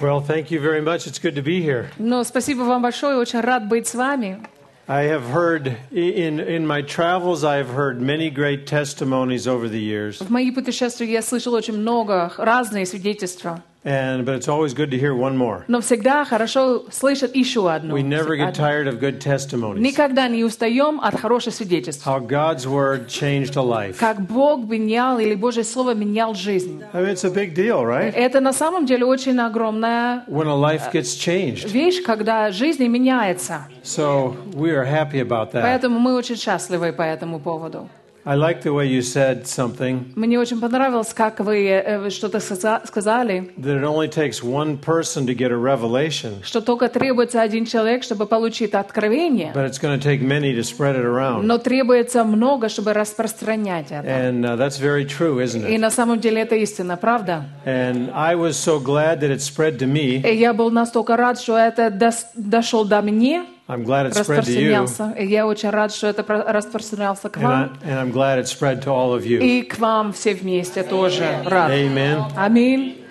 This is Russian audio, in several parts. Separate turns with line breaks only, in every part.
Well, thank you very much. It's good to be here.
Но спасибо вам большое, очень рад быть с вами.
I have heard in in my travels I have heard many great testimonies over the years.
В мои путешествия я слышал очень много разные свидетельства.
And but it's always good to hear one more.
Но всегда хорошо слышать еще одно.
We never get
Одно.
tired of good testimonies.
Никогда не устаем от хороших свидетельств.
How God's word changed a life.
Как Бог менял, или Божье Слово менял жизнь.
I mean, it's a big deal, right?
Это на самом деле очень огромная
When a life gets changed.
вещь, когда жизнь меняется.
So we are happy about that.
Поэтому мы очень счастливы по этому поводу.
I like the way you said something
Мне очень понравилось, как вы э, вы что-то сказа- сказали,
that it only takes one person to get a revelation,
что только требуется один человек, чтобы получить откровение,
but it's going to take many to spread it around.
но требуется много, чтобы распространять это.
And uh, that's very true, isn't
И
it?
на самом деле это истина, правда?
And I was so glad that it spread to me.
И я был настолько рад, что это дос- дошел до мне,
I'm glad it spread to you.
распространялся. И я очень рад, что это про- распространялся к
And, I,
вам.
and I'm glad it spread to all of you.
И к вам все вместе тоже рад.
Amen.
Аминь.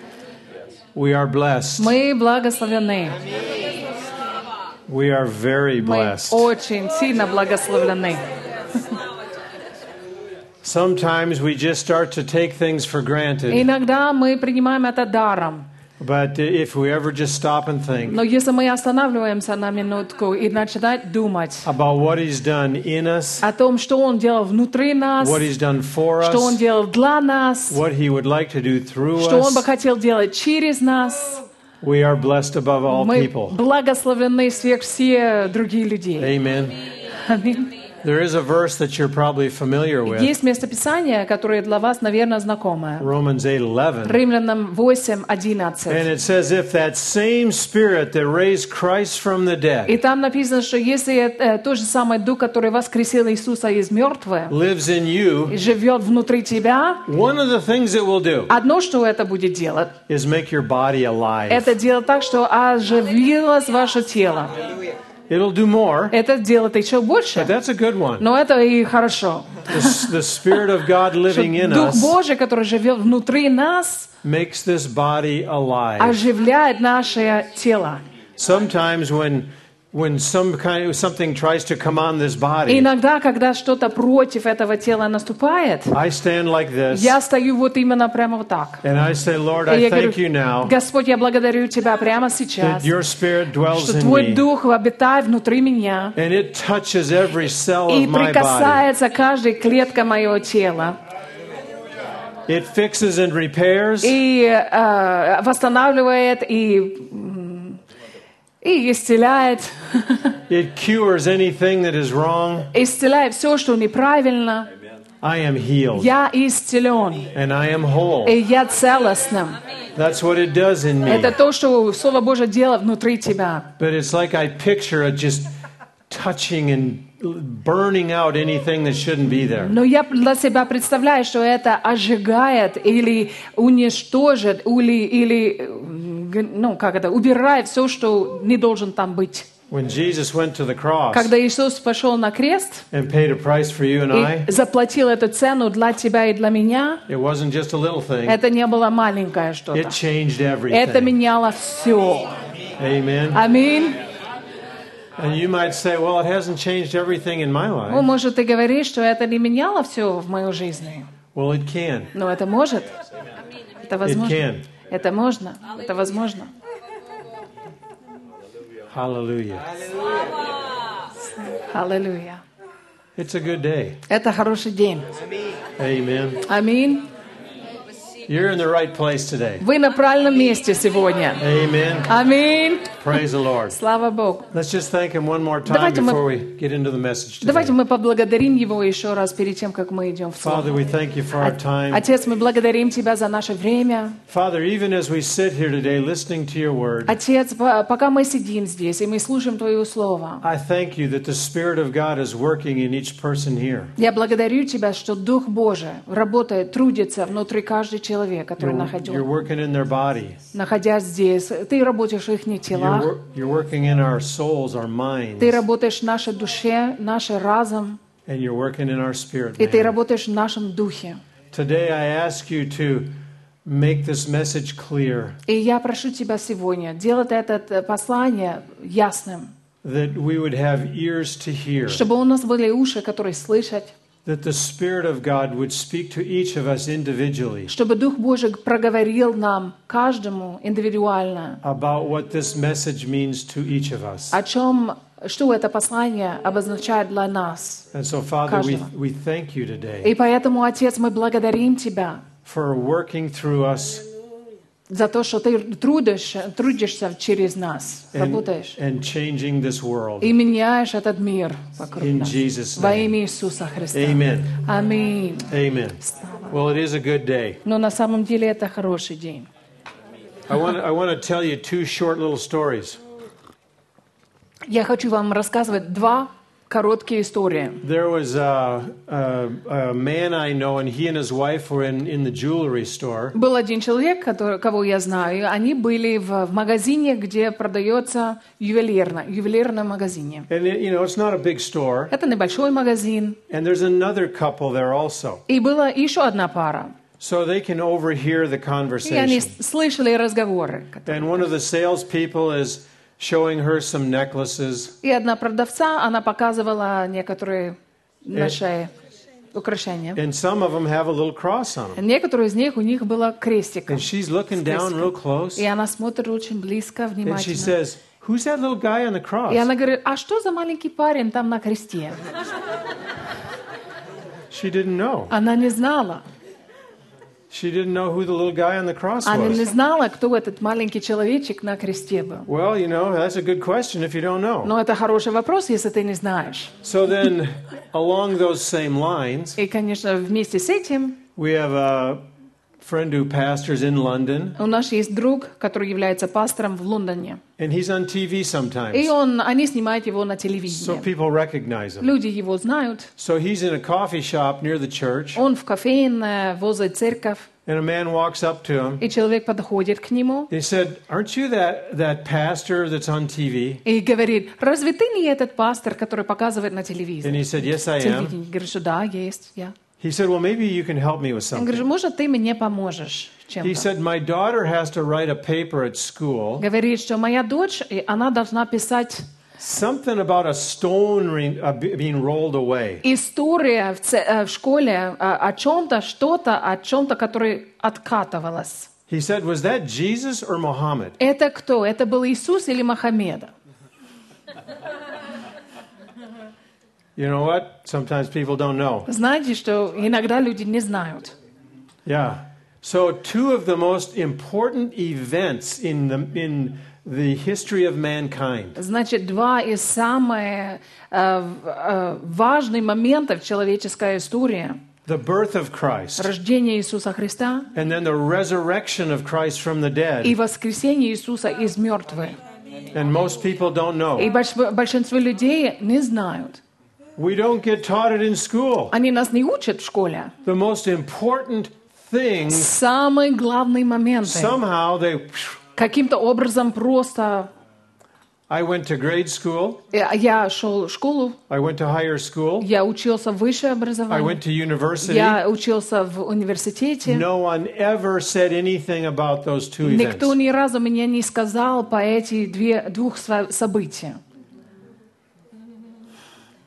We are blessed.
Мы благословлены.
We are very
Мы
blessed.
очень сильно благословлены.
Sometimes we just start to take things for granted.
Иногда мы принимаем это даром.
But if we ever just stop and think
Но если мы останавливаемся на минутку и начинать думать
about what He's done in us,
о том, что Он делал внутри нас,
what He's done for
что Он
us,
делал для нас,
what He would like to do through
что Он бы
us,
хотел делать через нас,
we are blessed above all
мы
people.
благословлены сверх все другие людей.
Amen.
Аминь.
There is a verse that you're probably familiar with.
Есть местописание, которое для вас, наверное, знакомое.
Romans 8:11.
Римлянам 8,
And
11.
it says if that same spirit that raised Christ from the
И
dead
там написано, что если э, тот же самый Дух, который воскресил Иисуса из мертвых,
lives in you,
и живет внутри тебя,
one of the things it will do
одно, что это будет делать,
is make your body alive.
это делать так, что оживилось ваше тело.
It'll do more,
Это делает еще
but
больше.
that's a good one.
Но это и хорошо.
The, s- the spirit of God
Что
living in
Дух
us
Божий, который живет внутри нас,
makes this body alive.
оживляет наше тело.
Sometimes when when some kind of something tries to come on this body,
иногда, когда что-то против этого тела наступает,
I stand like this
я стою вот именно прямо вот так.
and I say, Lord, I thank you now
Господь, я благодарю Тебя прямо сейчас,
that your spirit dwells
что Твой Дух обитает внутри меня
and it touches every cell
и
of my body.
прикасается к каждой клетке моего тела
It fixes and repairs.
и э, восстанавливает и исцеляет,
It cures anything that is wrong.
исцеляет все, что неправильно.
I am healed
Я исцелен,
and I am whole.
и я целостным.
That's what it does in me.
Это то, что Слово Божье делает внутри тебя.
But it's like I picture it just touching and burning out anything that shouldn't be there.
Но я для себя представляю, что это ожигает или уничтожит, или, или г- ну, как это, убирает все, что не должен там быть.
When Jesus went to the cross
Когда Иисус пошел на крест
and paid a price for you and I,
и заплатил эту цену для тебя и для меня,
it wasn't just a little thing.
это не было маленькое что-то.
It changed
Это
everything.
меняло все. Аминь.
And you might say, well, it hasn't changed everything in my life.
может, ты говоришь, что это не меняло все в моей жизни.
Well, it can.
Но это может. Это возможно.
can.
Это можно. Это возможно.
Hallelujah.
Аллилуйя.
It's a good day.
Это хороший день.
Amen.
Аминь.
You're in the right place today.
Вы на правильном месте сегодня.
Amen.
Аминь.
Praise the Lord.
Слава Богу.
Let's just thank Him one more time
Давайте мы-
before we get into the message
Давайте
today.
мы поблагодарим Его еще раз перед тем, как мы идем в
Father,
Слово.
we thank you for our time.
Отец, мы благодарим Тебя за наше время.
Father, even as we sit here today listening to your word,
Отец, по- пока мы сидим здесь и мы слушаем Твое Слово,
I thank you that the Spirit of God is working in each person here.
я благодарю Тебя, что Дух Божий работает, трудится внутри каждого человека, Который
in their body.
находясь здесь. Ты работаешь в их телах, Ты работаешь в нашей душе, в нашей разум,
and you're working in our spirit.
и Ты работаешь в нашем духе.
Today I ask you to make this message clear
И я прошу Тебя сегодня делать это э, послание ясным,
that we would have ears to hear,
чтобы у нас были уши, которые слышат,
that the Spirit of God would speak to each of us individually
чтобы Дух Божий проговорил нам, каждому индивидуально,
about what this message means to each of us.
о чем, что это послание обозначает для нас.
And so, Father, we,
Каждого.
we thank you today
И поэтому, Отец, мы благодарим Тебя
for working through us
за то, что Ты трудишься, трудишься через нас,
and,
работаешь
and changing this world.
и меняешь этот мир вокруг
In
нас.
Jesus'
Во
name.
имя Иисуса Христа.
Amen.
Аминь.
Amen. Well, it is a good day.
Но на самом деле это хороший день.
I want, I want to tell you two short little stories.
Я хочу вам рассказывать два короткие истории.
There was a, a, a man I know, and he and his wife were in, in the jewelry store.
Был один человек, который, кого я знаю, они были в, в магазине, где продается ювелирно, ювелирном магазине.
And, it, you know, it's not a big store.
Это небольшой магазин.
And there's another couple there also.
И была еще одна пара.
So they can overhear the
И они
conversation.
слышали разговоры.
And one of the salespeople is showing her some necklaces.
И одна продавца, она показывала некоторые на шее украшения.
And some of them have a little cross on them.
Некоторые из них у них было крестиком.
And she's looking down real close.
И она смотрит очень близко,
And she
внимательно.
says, Who's that little guy on the
И
cross?
она говорит, а что за маленький парень там на кресте?
She didn't know.
Она не знала.
She didn't know who the little guy on the cross
Она не
was.
знала, кто этот маленький человечек на кресте был.
Well, you know, that's a good question if you don't know.
Но это хороший вопрос, если ты не знаешь.
So then, along those same lines,
И, конечно, вместе с этим
we have a friend who pastors in London,
у нас есть друг, который является пастором в Лондоне.
and he's on TV
И
sometimes.
он, они снимают его на
So
телевидении.
people recognize him.
Люди его знают.
So he's in a coffee shop near the church,
Он в кофейне возле церковь.
and a man walks up to him.
И человек подходит к нему
He said, Aren't you that, that pastor that's on TV?
и говорит, разве ты не этот пастор, который показывает на
And
телевизоре?
he said, Yes, I am.
Телевидение. Говорит, что да, есть я.
He said, Well, maybe you can help me with
Он говорит,
something.
может, ты мне поможешь
He
чем-то?
said, My daughter has to write a paper at school,
Говорит, что моя дочь, и она должна писать
something about a stone uh, being rolled away.
история в, э, в школе а, о чем-то, что-то, о чем-то, которое откатывалось.
He said, Was that Jesus or Muhammad?
Это кто? Это был Иисус или Мохаммеда?
You know what? Sometimes people don't know.
Знаете, что иногда люди не знают.
Yeah. So, two of the most important events in the, in the history of mankind
Значит, два из самых э, в- э, важных моментов человеческой истории.
the birth of Christ
Рождение Иисуса Христа
and then the resurrection of Christ from the
и
dead.
воскресение Иисуса из мертвых.
And most people don't
И
know.
больш- большинство людей не знают.
We don't get taught it in school.
Они нас не учат в школе.
The most important things,
Самые главные моменты.
somehow they.
Каким-то образом просто...
I went to grade school,
Я- шел в школу,
I went to higher school,
я учился в высшее
I
образование,
went to university.
я учился в университете.
No one ever said anything about those two
Никто
events.
ни разу мне не сказал по эти две, двух со- событий.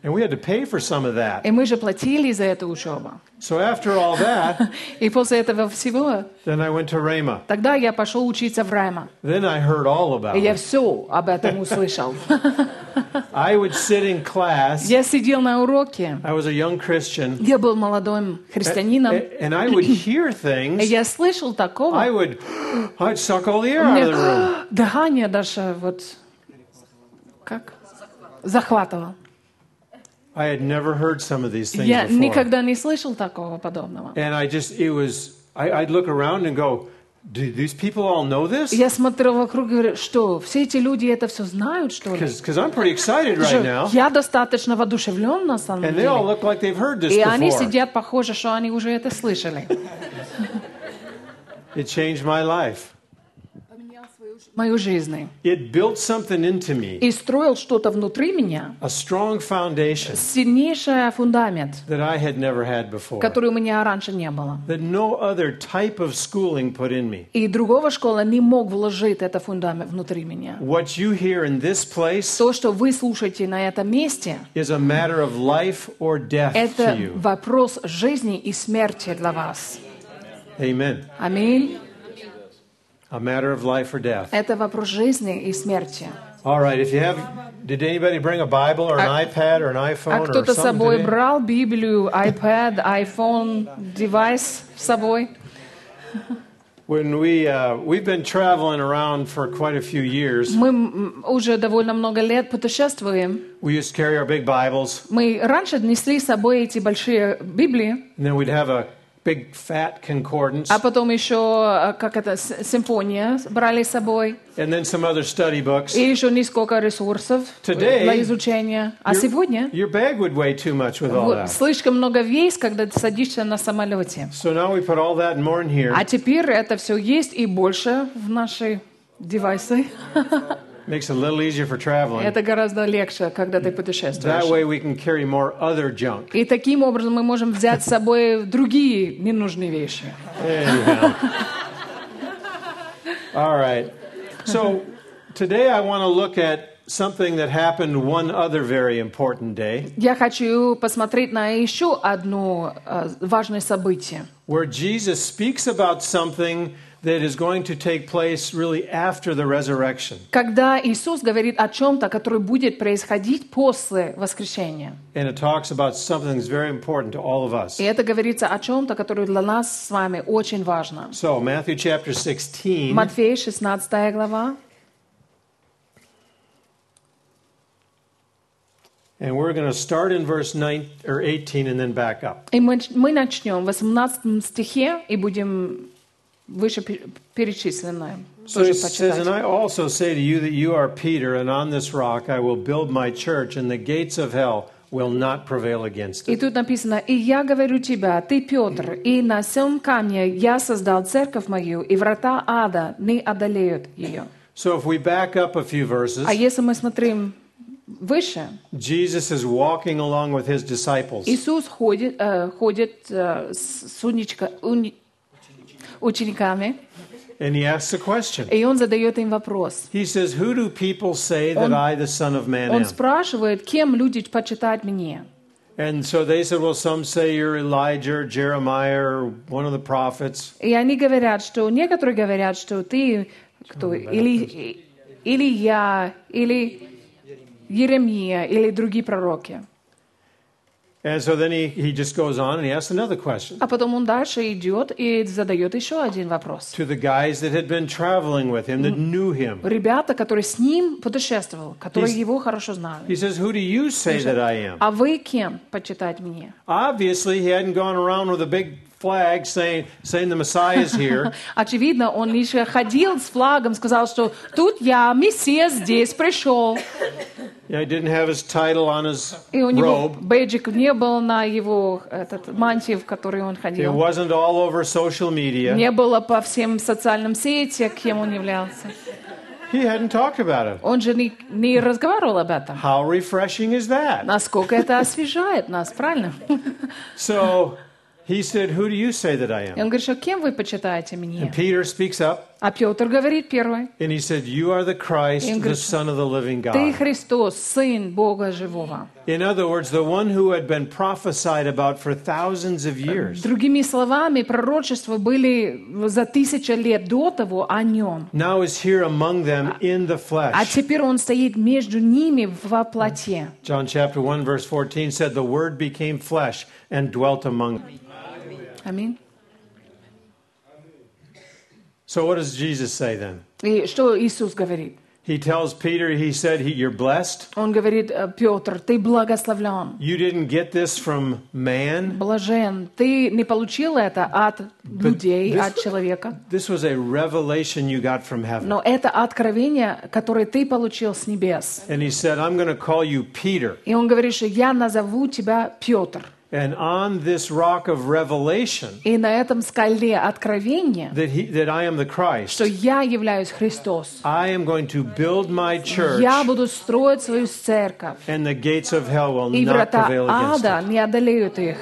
And we had to pay for some of that.
И мы же платили за эту учебу.
So after all that,
И после этого всего,
then I went to Rhema.
тогда я пошел учиться в Райма.
Then I heard all about
И я все об этом услышал.
I would sit in class.
Я сидел на уроке.
I was a young Christian.
Я был молодым христианином.
a- And I would hear
И
things.
я слышал такого.
I would, I'd suck all the air out of the room.
дыхание даже вот как захватывало.
I had never heard some of these things
Я
before.
никогда не слышал такого подобного.
And I just, it was, I, I'd look around and go, do these people all know this?
Я смотрел вокруг и говорю, что все эти люди это все знают, что ли?
Because I'm pretty excited right
Что
now.
Я достаточно воодушевлен на самом
And they all
деле.
look like they've heard this
И они
before.
сидят, похоже, что они уже это слышали.
It changed my life.
Мою жизнь.
It built something into me,
И строил что-то внутри меня,
a strong foundation
сильнейший фундамент,
that I had never had before,
который у меня раньше не было.
that no other type of schooling put in me.
И другого школа не мог вложить это фундамент внутри меня.
What you hear in this place
То, что вы слушаете на этом месте,
is a matter of life or death to
это
you.
вопрос жизни и смерти для вас.
Amen.
Аминь.
A matter of life or death.
Это вопрос жизни и смерти.
All right, if you have, did anybody bring a Bible or an
А-
iPad or an
А
iPhone or
кто-то с
something
собой
today?
брал Библию, iPad, iPhone, девайс с собой?
When we uh, we've been traveling around for quite a few years,
Мы м, уже довольно много лет путешествуем.
we used to carry our big Bibles,
Мы раньше несли с собой эти большие Библии,
and then we'd have a big fat concordance,
а потом еще, э, как это, симфония брали с собой,
and then some other study books.
и еще несколько ресурсов
Today,
для изучения. А
Your-
сегодня
your bag would weigh too much with all that.
слишком много вес, когда ты садишься на самолете.
So now we put all that and more in here.
А теперь это все есть и больше в наши девайсы.
Makes it a little easier for traveling.
Это гораздо легче, когда ты
That
путешествуешь.
way we can carry more other junk.
И таким образом мы можем взять с собой другие ненужные вещи.
Anyhow. All right. So today I want to look at something that happened one other very important day
Я хочу посмотреть на еще одно э, важное событие,
where Jesus speaks about something that is going to take place really after the resurrection.
когда Иисус говорит о чем-то, которое будет происходить после воскрешения.
And it talks about something that's very important to all of us.
И это говорится о чем-то, которое для нас с вами очень важно.
So, Matthew chapter 16,
Матфея, 16 глава.
and we're going to start in verse 9 or 18 and then back up.
И мы, мы начнем в 18 стихе и будем выше пе- перечисленное
So
тоже
it says, And
почитать.
I also say to you that you are Peter, and on this rock I will build my church, and the gates of hell will not prevail against
И
it.
тут написано, «И я говорю тебя, ты Петр, и на сем камне я создал церковь мою, и врата ада не одолеют ее».
So if we back up a few verses,
А если мы смотрим выше,
Jesus is walking along with his disciples.
Иисус ходит, э, ходит э, с с уничка- уни- учениками,
And he asks a question.
и он задает им вопрос.
He says, Who do people say that I, the Son of Man,
Он спрашивает, кем люди почитают меня?
And so they said, Well, some say you're Elijah, or Jeremiah, or one of the prophets.
И они говорят, что некоторые говорят, что ты кто? Или, или я, или Еремия, или другие пророки.
And so then he, he just goes on and he asks another question
А потом он дальше идет и задает еще один вопрос.
to the guys that had been traveling with him, that knew him.
Ребята, которые с ним путешествовал, которые
He's-
его хорошо знали.
He says, Who do you say that I am?
А вы кем почитать меня?
Obviously, he hadn't gone around with a big flag saying, saying the Messiah's here.
Очевидно, он лишь ходил с флагом, сказал, что тут я, Мессия, здесь пришел.
He didn't have his title on his
И у него
robe.
бейджик не был на его этот, мантии, в которой он
It
ходил.
wasn't all over social media.
Не было по всем социальным сетям, кем он являлся.
He hadn't talked about it.
Он же не, не разговаривал об этом.
How refreshing is that?
Насколько это освежает нас, правильно?
So he said, Who do you say that I
И
am?
он говорит, что кем вы почитаете меня?
And Peter speaks up
А Петр говорит первый.
and he said, You are the Christ,
И он
the
говорит,
Son of the living
Ты
God.
Христос, Сын Бога Живого.
In other words, the one who had been prophesied about for thousands of years.
Другими словами, пророчества были за тысячи лет до того о нем.
Now is here among them in the
А
flesh.
теперь он стоит между ними во плоти.
John chapter 1, verse 14 said, The Word became flesh and dwelt among them.
Аминь.
So what does Jesus say then?
И что Иисус говорит?
He tells Peter, He said, he, You're blessed.
Он говорит, «Э, Петр, ты благословлен,
You didn't get this from man.
блажен. Ты не получил это от людей,
this-
от человека.
This was a revelation you got from heaven.
Но это откровение, которое ты получил с небес.
And he said, I'm going to call you Peter.
И он говорит, что я назову тебя Петр.
And on this rock of revelation,
И на этом скале откровения,
that, he, that I am the Christ,
что я являюсь Христос,
I am going to build my church,
я буду строить свою церковь,
and the gates of hell will
и
not
врата
prevail against
ада
it.
не одолеют их.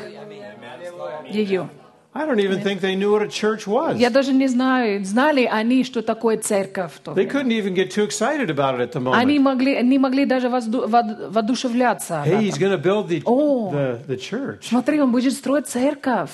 Ее.
I don't even think they knew what a church was.
Я даже не знаю, знали они, что такое церковь. в то
They
время.
couldn't even get too excited about it at the
Они
moment.
могли, не могли даже возду- вод- воодушевляться. об
Hey, he's
этом.
going to build the,
Oh.
the, the church,
Смотри, он будет строить церковь.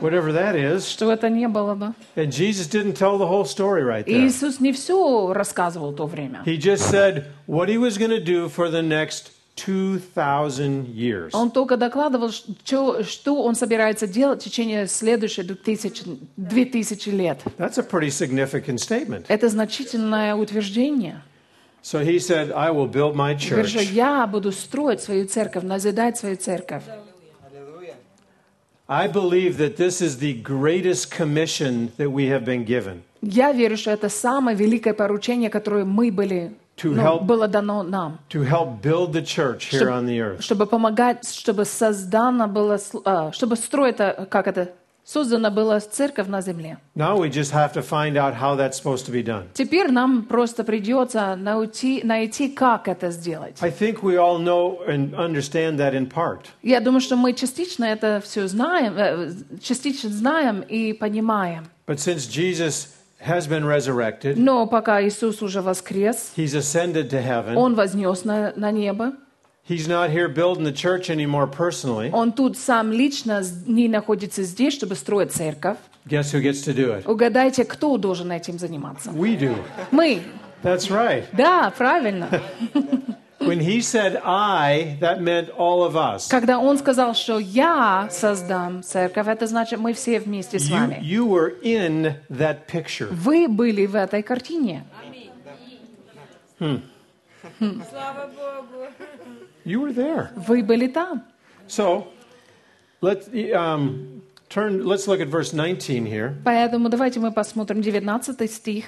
whatever that is.
Что это не было, да?
And Jesus didn't tell the whole story right
И
there.
Иисус не все рассказывал в то время.
He just said what he was going to do for the next 2,000 years.
Он только докладывал, что, что он собирается делать в течение следующих 2000, 2000 лет.
That's a pretty significant statement.
Это значительное утверждение.
So he said, I will build my church.
я буду строить свою церковь, назидать свою церковь.
I believe that this is the greatest commission that we have been given
Я верю, что это самое великое поручение, которое мы были,
To
ну,
help-
было дано нам.
to help build the church here on the earth.
Чтобы помогать, чтобы создано было, сл- а, чтобы строить, а, как это, создана была церковь на земле.
Now we just have to find out how that's supposed to be done.
Теперь нам просто придется найти, найти, как это сделать.
I think we all know and understand that in part.
Я думаю, что мы частично это все знаем, э, частично знаем и понимаем.
But since Jesus has been resurrected,
Но пока Иисус уже воскрес,
he's ascended to heaven.
Он вознес на, на небо,
He's not here building the church anymore personally.
Он тут сам лично не находится здесь, чтобы строить церковь.
Guess who gets to do it?
Угадайте, кто должен этим заниматься?
We do.
Мы.
That's right.
Да, правильно.
When he said I, that meant all of us.
Когда Он сказал, что я создам церковь, это значит, мы все вместе с
You,
вами.
you were in that picture.
Вы были в этой картине.
Слава Богу.
You were there.
Вы были там.
So let's um, turn. Let's look at verse 19 here.
Поэтому давайте мы посмотрим 19 стих.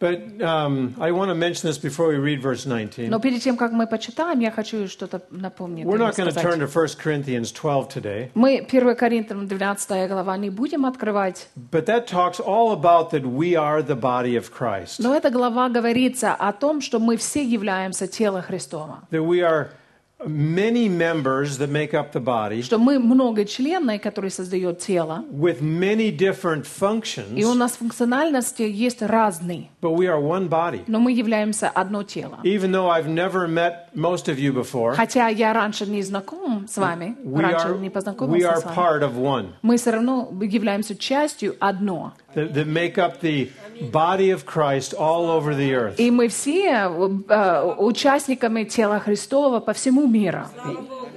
But um, I want to mention this before we read verse 19.
Но перед тем, как мы почитаем, я хочу что-то напомнить.
We're
или
not going to
сказать.
turn to 1 Corinthians 12 today,
Мы 1 Коринфянам 12 глава не будем открывать,
but that talks all about that we are the body of Christ,
но эта глава говорится о том, что мы все являемся телом Христова.
that we are many members that make up the body
Что мы много членов, которые создают тело,
with many different
и у
functions,
нас функциональности есть разные,
but we are one body.
но мы являемся одно тело.
Even though I've never met most of you before,
Хотя я раньше не знаком с вами,
we
раньше
are,
не
we
познакомился
are
с вами,
part of one.
мы все равно являемся частью одно.
that, that make up the body of Christ all over the earth.
И мы все э, участниками тела Христова по всему миру.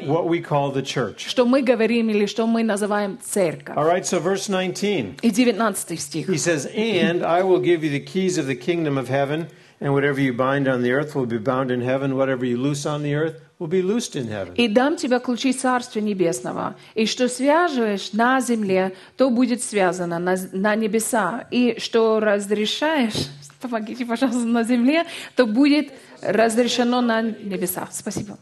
What we call the church.
Что мы говорим или что мы называем церковь.
All right, so verse 19.
И 19 стих.
He says, And I will give you the keys of the kingdom of heaven,
«И дам тебе ключи Царствия Небесного, и что свяжешь на земле, то будет связано на, на небеса, и что разрешаешь, помогите, пожалуйста, на земле, то будет разрешено на небесах». Спасибо.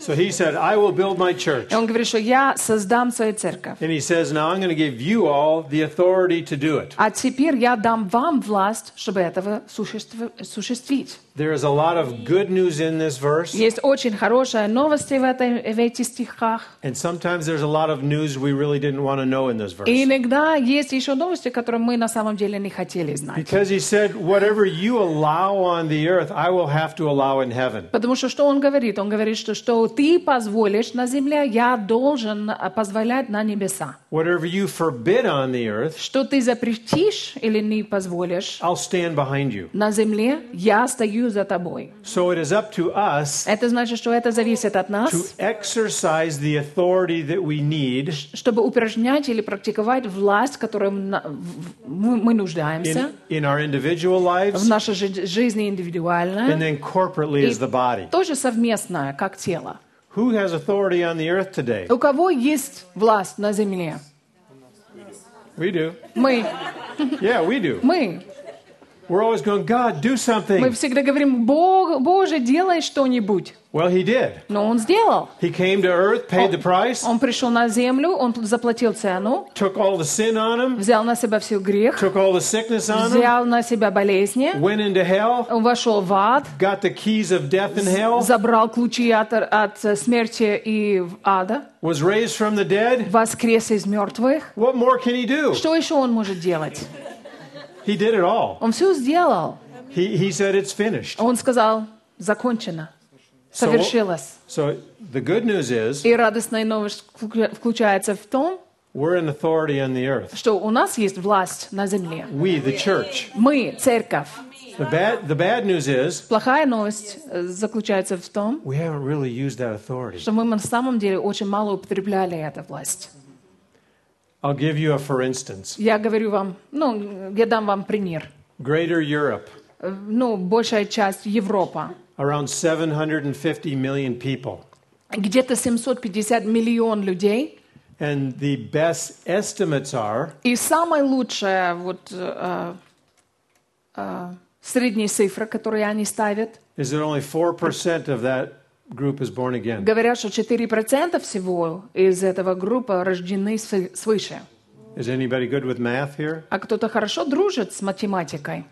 So he said, I will build my church.
И он говорит, что «я создам свою церковь».
And he says, Now I'm going to give you all the authority to do it.
А теперь я дам вам власть, чтобы этого существ- осуществить.
There is a lot of good news in this verse,
Есть очень хорошие новости в, этой, в этих стихах.
and sometimes there's a lot of news we really didn't want to know in this verse.
И иногда есть еще новости, которые мы на самом деле не хотели знать.
Because he said, Whatever you allow on the earth, I will have to allow in heaven.
Потому что что он говорит? Он говорит, что что ты позволишь на земле, я должен а, позволять на небеса.
Whatever you forbid on the earth,
Что ты запретишь или не позволишь
I'll stand behind you.
на земле, я стою за тобой.
So it is up to us
Это значит, что это зависит от
to
нас,
exercise the authority that we need
чтобы упражнять или практиковать власть, которой в- мы нуждаемся
in, in our individual
в
lives
нашей жи- жизни
and
индивидуально,
then corporately as the body.
тоже совместное, как тело.
Who has authority on the earth today?
У кого есть власть на земле?
We do.
Мы.
Yeah, we do.
Мы.
We're always going, God, do
Мы
something.
всегда говорим, Бог, Боже, делай что-нибудь.
Well, He did.
Но Он сделал.
He came to earth, paid the price,
Он пришел на землю, Он заплатил цену,
took all the sin on Him,
взял на себя всю грех,
took all the sickness on Him,
взял на себя болезни,
went into hell,
Он вошел в ад,
got the keys of death and hell,
забрал ключи от, от смерти и ада,
was raised from the dead.
воскрес из мертвых.
What more can He do?
Что еще Он может делать?
He did it all.
Он все сделал.
He, he said it's finished.
Он сказал, закончено, совершилось.
So the good news is
И радостная новость вклю- включается в том,
we're in authority on the earth.
что у нас есть власть на земле.
We, the church.
Мы, церковь.
The bad, the bad news is
Плохая новость э, заключается в том,
we haven't really used that authority.
что мы на самом деле очень мало употребляли эту власть.
I'll give you a for instance.
Я говорю вам, ну, я дам вам пример.
Greater Europe,
Э, Ну, большая часть Европы.
around 750 million people.
Где-то 750 миллион людей.
And the best estimates are
И самая лучшая вот э, э, средняя цифра, которую они ставят,
is that only 4% of that
говорят, что 4% всего из этого группы рождены свы- свыше.
Is anybody good with math here?
А кто-то хорошо дружит с математикой.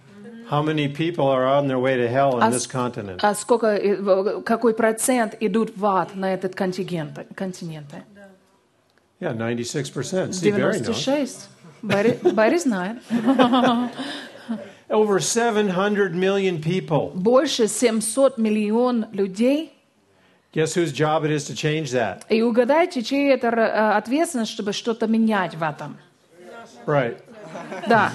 How many people are on their way to hell on
А
this continent?
А сколько, э, какой процент идут в ад на этот континент? континенты?
Yeah, 96%. See, Barry knows.
96. Барри, Барри знает.
Over 700 million people.
Больше 700 миллион людей.
Guess whose job it is to change that?
И угадайте, чья это э, ответственность, чтобы что-то менять в этом?
Right.
Да.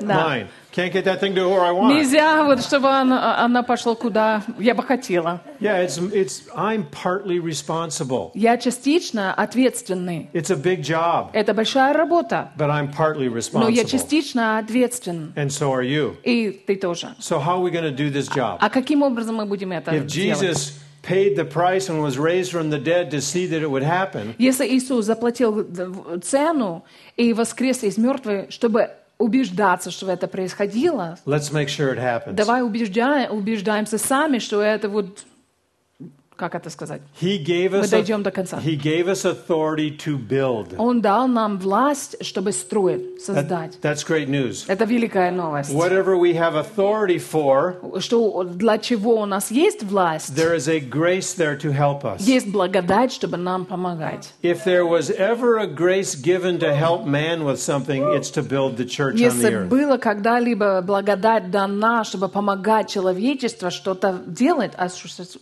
Да.
Mine. Can't get that thing to where I want.
Нельзя, вот, чтобы она, она пошла куда я бы хотела.
Yeah, it's it's I'm partly responsible.
Я частично ответственный.
It's a big job,
Это большая работа.
but I'm partly
Но я
responsible.
частично ответственен.
And so are you.
И ты тоже.
So how are we going to do this job?
А каким образом мы будем это
If
делать?
Paid the price and was raised from the dead to see that it would happen,
Если Иисус заплатил цену и воскрес из мертвых, чтобы убеждаться, что это происходило,
let's make sure it happens.
давай убеждаем, убеждаемся сами, что это вот, как это сказать?
He gave
Мы
us
дойдем до конца.
He gave us authority to build.
Он дал нам власть, чтобы строить, создать.
That- that's great news.
Это великая новость.
Whatever we have authority for,
Что для чего у нас есть власть,
there is a grace there to help us.
есть благодать, чтобы нам помогать.
If there was ever a grace given to help man with something, it's to build the church on the
Если
earth.
было когда-либо благодать дана, чтобы помогать человечеству что-то делать, осуществ-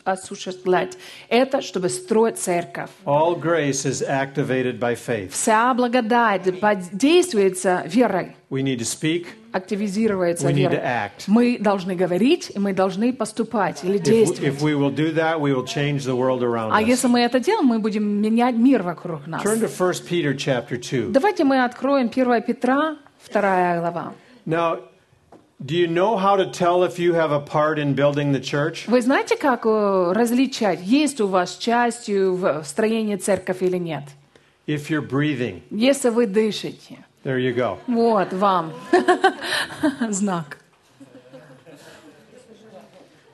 осуществлять, это чтобы строить церковь.
All grace is activated by faith.
Вся благодать подействуется верой,
We need to speak.
активизируется
We need to act.
Мы должны говорить, и мы должны поступать или
If,
действовать.
if we will do that, we will change the world around
А
us.
если мы это делаем, мы будем менять мир вокруг нас.
Turn to 1 Peter chapter 2.
Давайте мы откроем 1 Петра, 2 глава.
Now, do you know how to tell if you have a part in building the church?
Вы знаете, как э, различать, есть у вас частью в строении церковь или нет?
If you're breathing.
Если вы дышите.
There you go.
Вот вам знак.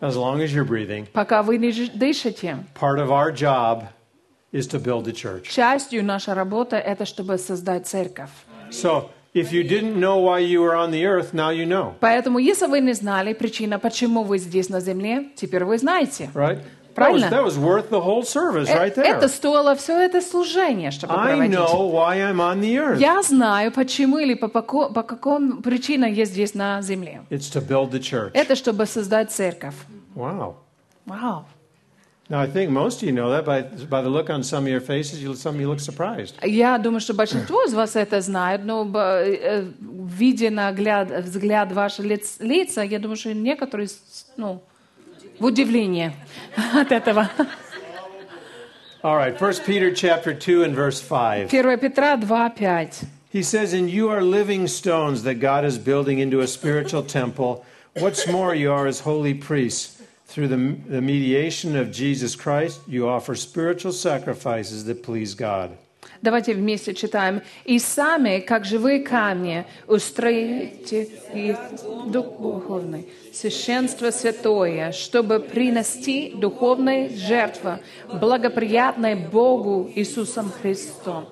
As long as you're breathing,
Пока вы дыш- дышите,
part of our job is to build the church.
частью наша работа это чтобы создать церковь.
So, if you didn't know why you were on the earth, now you know,
Поэтому, если вы не знали причина, почему вы здесь на земле, теперь вы знаете.
right? That was,
Правильно.
that was worth the whole service
Э-
right there.
Это стоило все это служение, чтобы
I know why I'm on the earth.
Я знаю, почему или по, поко- по какому причине я здесь на земле.
It's to build the church.
Это чтобы создать церковь.
Wow.
Вау.
Now, I think most of you know that by, by the look on some of your faces, you, some of you look surprised.
Я думаю, что большинство из вас это знает, но б- э, видя на гляд- взгляд ваших лиц, лица, я думаю, что некоторые с- ну, в удивлении от этого.
All right, 1 Peter chapter 2 and verse 5.
1 Петра 2.5.
He says, And you are living stones that God is building into a spiritual temple. What's more, you are as holy priests. Through the, the mediation of Jesus Christ, you offer spiritual sacrifices that please God.
Давайте вместе читаем. «И сами, как живые камни, устроите их духовный, священство святое, чтобы принести духовные жертвы, благоприятные Богу Иисусом Христом».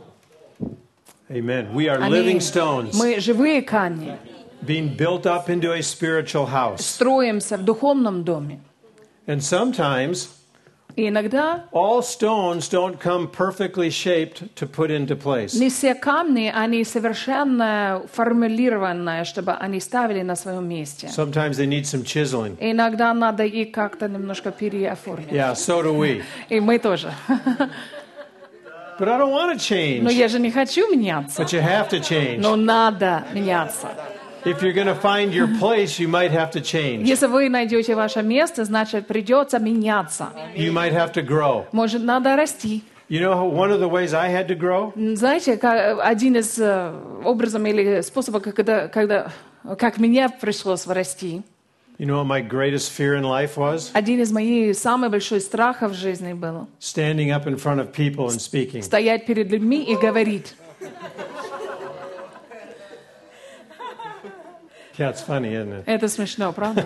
Amen. We are living stones
Мы живые камни,
being built up into a spiritual house.
строимся в духовном доме.
And sometimes
И иногда
all stones don't come perfectly shaped to put into place.
не все камни, они совершенно формулированные, чтобы они ставили на своем месте.
Sometimes they need some chiseling.
Иногда надо их как-то немножко переоформить.
Yeah, so do we.
И мы тоже.
But I don't want to
Но
change.
я же не хочу меняться.
But you have to change.
Но надо меняться.
If you're going to find your place, you might have to change.
Если вы найдете ваше место, значит придется меняться.
You might have to grow.
Может, надо расти.
You know, one of the ways I had to grow
Знаете, ка- один из э, образов или способов, когда, когда, как мне пришлось расти,
You know what my greatest fear in life was?
один из моих самых больших страхов в жизни был
Standing up in front of people and speaking.
стоять перед людьми и говорить.
Yeah, it's funny, isn't it?
Это смешно, правда?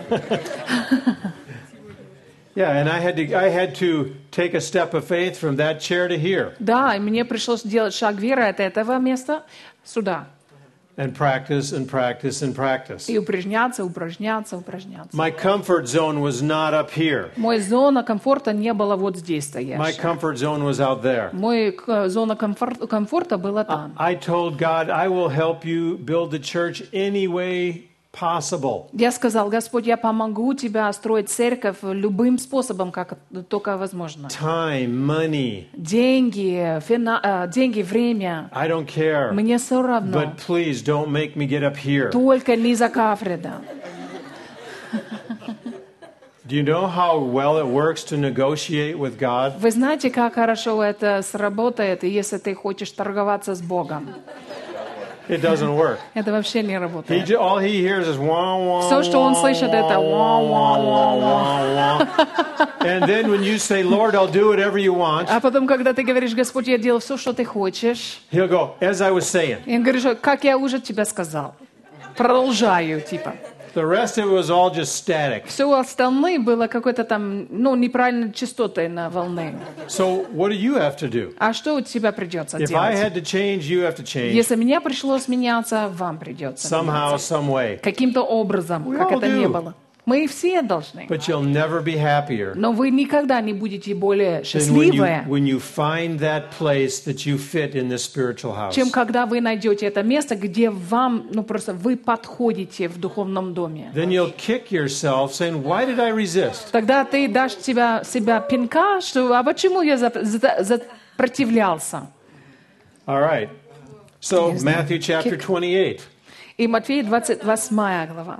Yeah, and I had to I had to take a step of faith from that chair to here
Да, и мне пришлось делать шаг веры от этого места сюда.
and practice and practice and practice.
И упражняться, упражняться, упражняться.
My comfort zone was not up here.
Мой зона комфорта не была вот здесь
My
стоящей.
comfort zone was out there.
Мой к- зона комфорт- комфорта была там.
I told God, I will help you build the church any way possible.
Я сказал, Господь, я помогу тебя строить церковь любым способом, как только возможно.
Time, money,
Деньги, фина- э, деньги, время.
I don't care.
Мне все равно.
But please don't make me get up here.
Только не за кафредом.
Do you know how well it works to negotiate with God?
Вы знаете, как хорошо это сработает, если ты хочешь торговаться с Богом?
It doesn't work.
Это вообще не
He
работает.
ju- all he hears is wah wah.
Всё, что он слышит, это
wah,
wah, wah,
wah, wah. And then when you say, Lord, I'll do whatever you want,
А потом, когда ты говоришь, Господь, я делаю все, что ты хочешь,
he'll go, as I was saying.
я говорю, как я уже тебе сказал. Продолжаю, типа.
The rest of it was all just static.
Все остальное было какой-то там, ну, неправильной частотой на волны.
So what do you have to do?
А что у тебя придется
If I
делать?
had to change, you have to change
Если мне пришлось меняться, вам придется
somehow,
меняться.
some way.
Каким-то образом,
We
как это
do.
было. Мы все должны.
But you'll never be happier
Но вы никогда не будете более
than when you,
счастливы,
when you find that place that you fit in this spiritual house.
чем когда вы найдете это место, где вам, ну просто вы подходите в духовном доме.
Then you'll kick yourself saying, Why did I resist?
Тогда ты дашь себя, себя пинка, что а почему я за- за- запротивлялся?
All right. So,
знаю.
Matthew chapter
Kick.
28.
И Матфея 28 глава.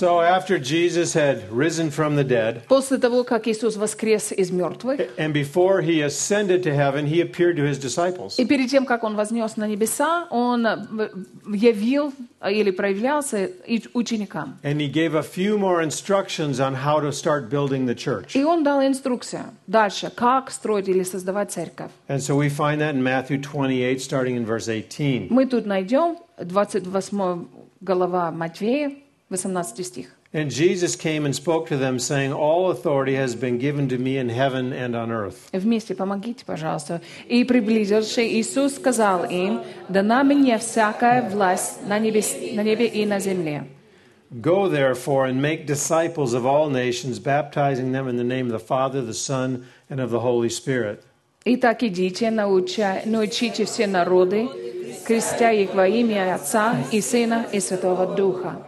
So, after Jesus had risen from the dead,
После того, как Иисус воскрес из мертвых,
and before he ascended to heaven, he appeared to his disciples.
и перед тем, как Он вознес на небеса, Он э, явил э, или проявлялся и ученикам.
And he gave a few more instructions on how to start building the church.
И Он дал инструкцию дальше, как строить или создавать церковь.
And so we find that in Matthew 28, starting in verse 18.
Мы тут найдем 28 глава Матвея, 18 стих.
And Jesus came and spoke to them, saying, All authority has been given to me in heaven and on earth.
Вместе помогите, пожалуйста. И приблизившись, Иисус сказал им, «Дана мне всякая власть на, небес, на небе и на земле.
Go therefore and make disciples of all nations, baptizing them in the name of the Father, the Son, and of the Holy Spirit.
Итак, идите, науча, научите все народы, крестя их во имя Отца и Сына и Святого Духа».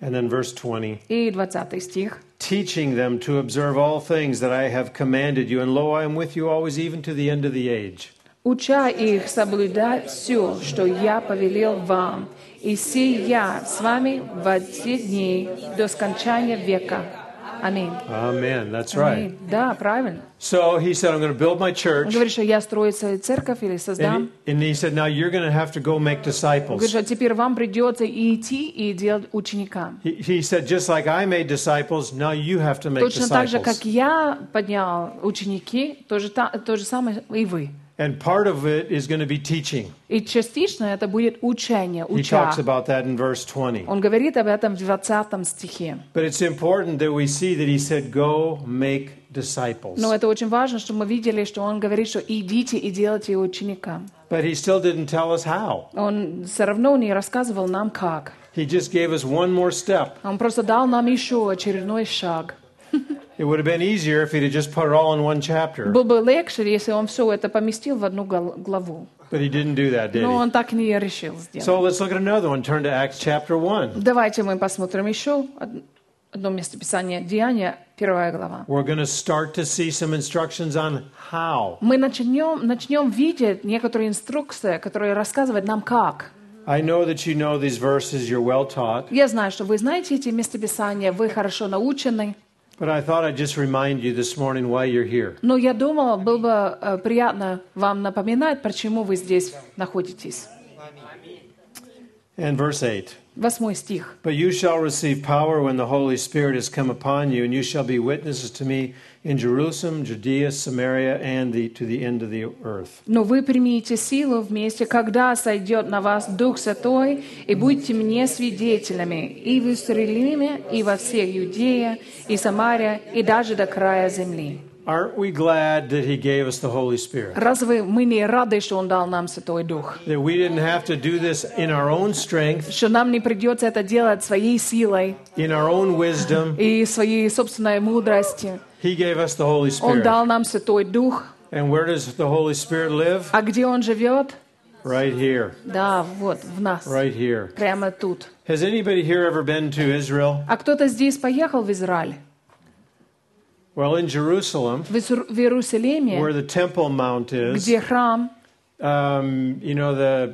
And then verse 20.
И 20 стих.
Teaching them to observe all things that I have commanded you, and lo, I am with you always, even to the end of the age.
«Уча их соблюдать все, что я повелел вам, и си я с вами во все дни до скончания века». Аминь.
Amen. That's right.
Да, правильно.
So he said, I'm going to build my
Он
church.
говорит, что я строю свою церковь или создам.
And he, and he said, Now you're going to have to go make
Он говорит,
disciples.
что теперь вам придется идти и делать ученика.
He, he said, Just like I made disciples, now you have to make
Точно так же, как
disciples.
я поднял ученики, то же, то же самое и вы.
And part of it is going to be teaching.
И частично это будет учение,
He
уча.
talks about that in verse 20.
Он говорит об этом в 20 стихе.
But it's important that we see that he said, Go make disciples.
Но это очень важно, что мы видели, что он говорит, что идите и делайте ученика.
But he still didn't tell us how.
Он все равно не рассказывал нам как.
He just gave us one more step.
Он просто дал нам еще очередной шаг.
It would have been easier if he'd have just put it all in one chapter.
Было бы легче, если он все это поместил в одну главу.
But he didn't do that, did
Но
he?
он так не решил сделать.
So let's look at another one. Turn to Acts chapter 1.
Давайте мы посмотрим еще од- одно местописание Деяния, первая глава.
We're going to start to see some instructions on how.
Мы начнем, начнем видеть некоторые инструкции, которые рассказывают нам как.
I know that you know these verses, you're well taught,
Я знаю, что вы знаете эти местописания, вы хорошо научены, но я думала, было бы э, приятно вам напоминать, почему вы здесь находитесь.
And verse 8.
Восьмой стих.
But you shall receive power when the Holy Spirit has come upon you, and you shall be witnesses to me in Jerusalem, Judea, Samaria, and the, to the end of the earth.
Но вы примите силу вместе, когда сойдет на вас Дух Святой, и будьте мне свидетелями и в Иерусалиме, и во всех Иудея, и Самария, и даже до края земли.
Aren't we glad that He gave us the Holy Spirit?
Разве мы не рады, что Он дал нам Святой Дух?
That we didn't have to do this in our own strength,
Что нам не придется это делать своей силой
in our own wisdom.
и своей собственной мудрости.
He gave us the Holy
Он
Spirit.
дал нам Святой Дух.
And where does the Holy Spirit live?
А где Он живет?
Right here.
Да, вот, в нас.
Right here.
Прямо тут.
Has anybody here ever been to Israel?
А кто-то здесь поехал в Израиль?
Well, in Jerusalem,
В Иеру- в Иерусалиме,
where the Temple Mount is,
где храм,
um, you know the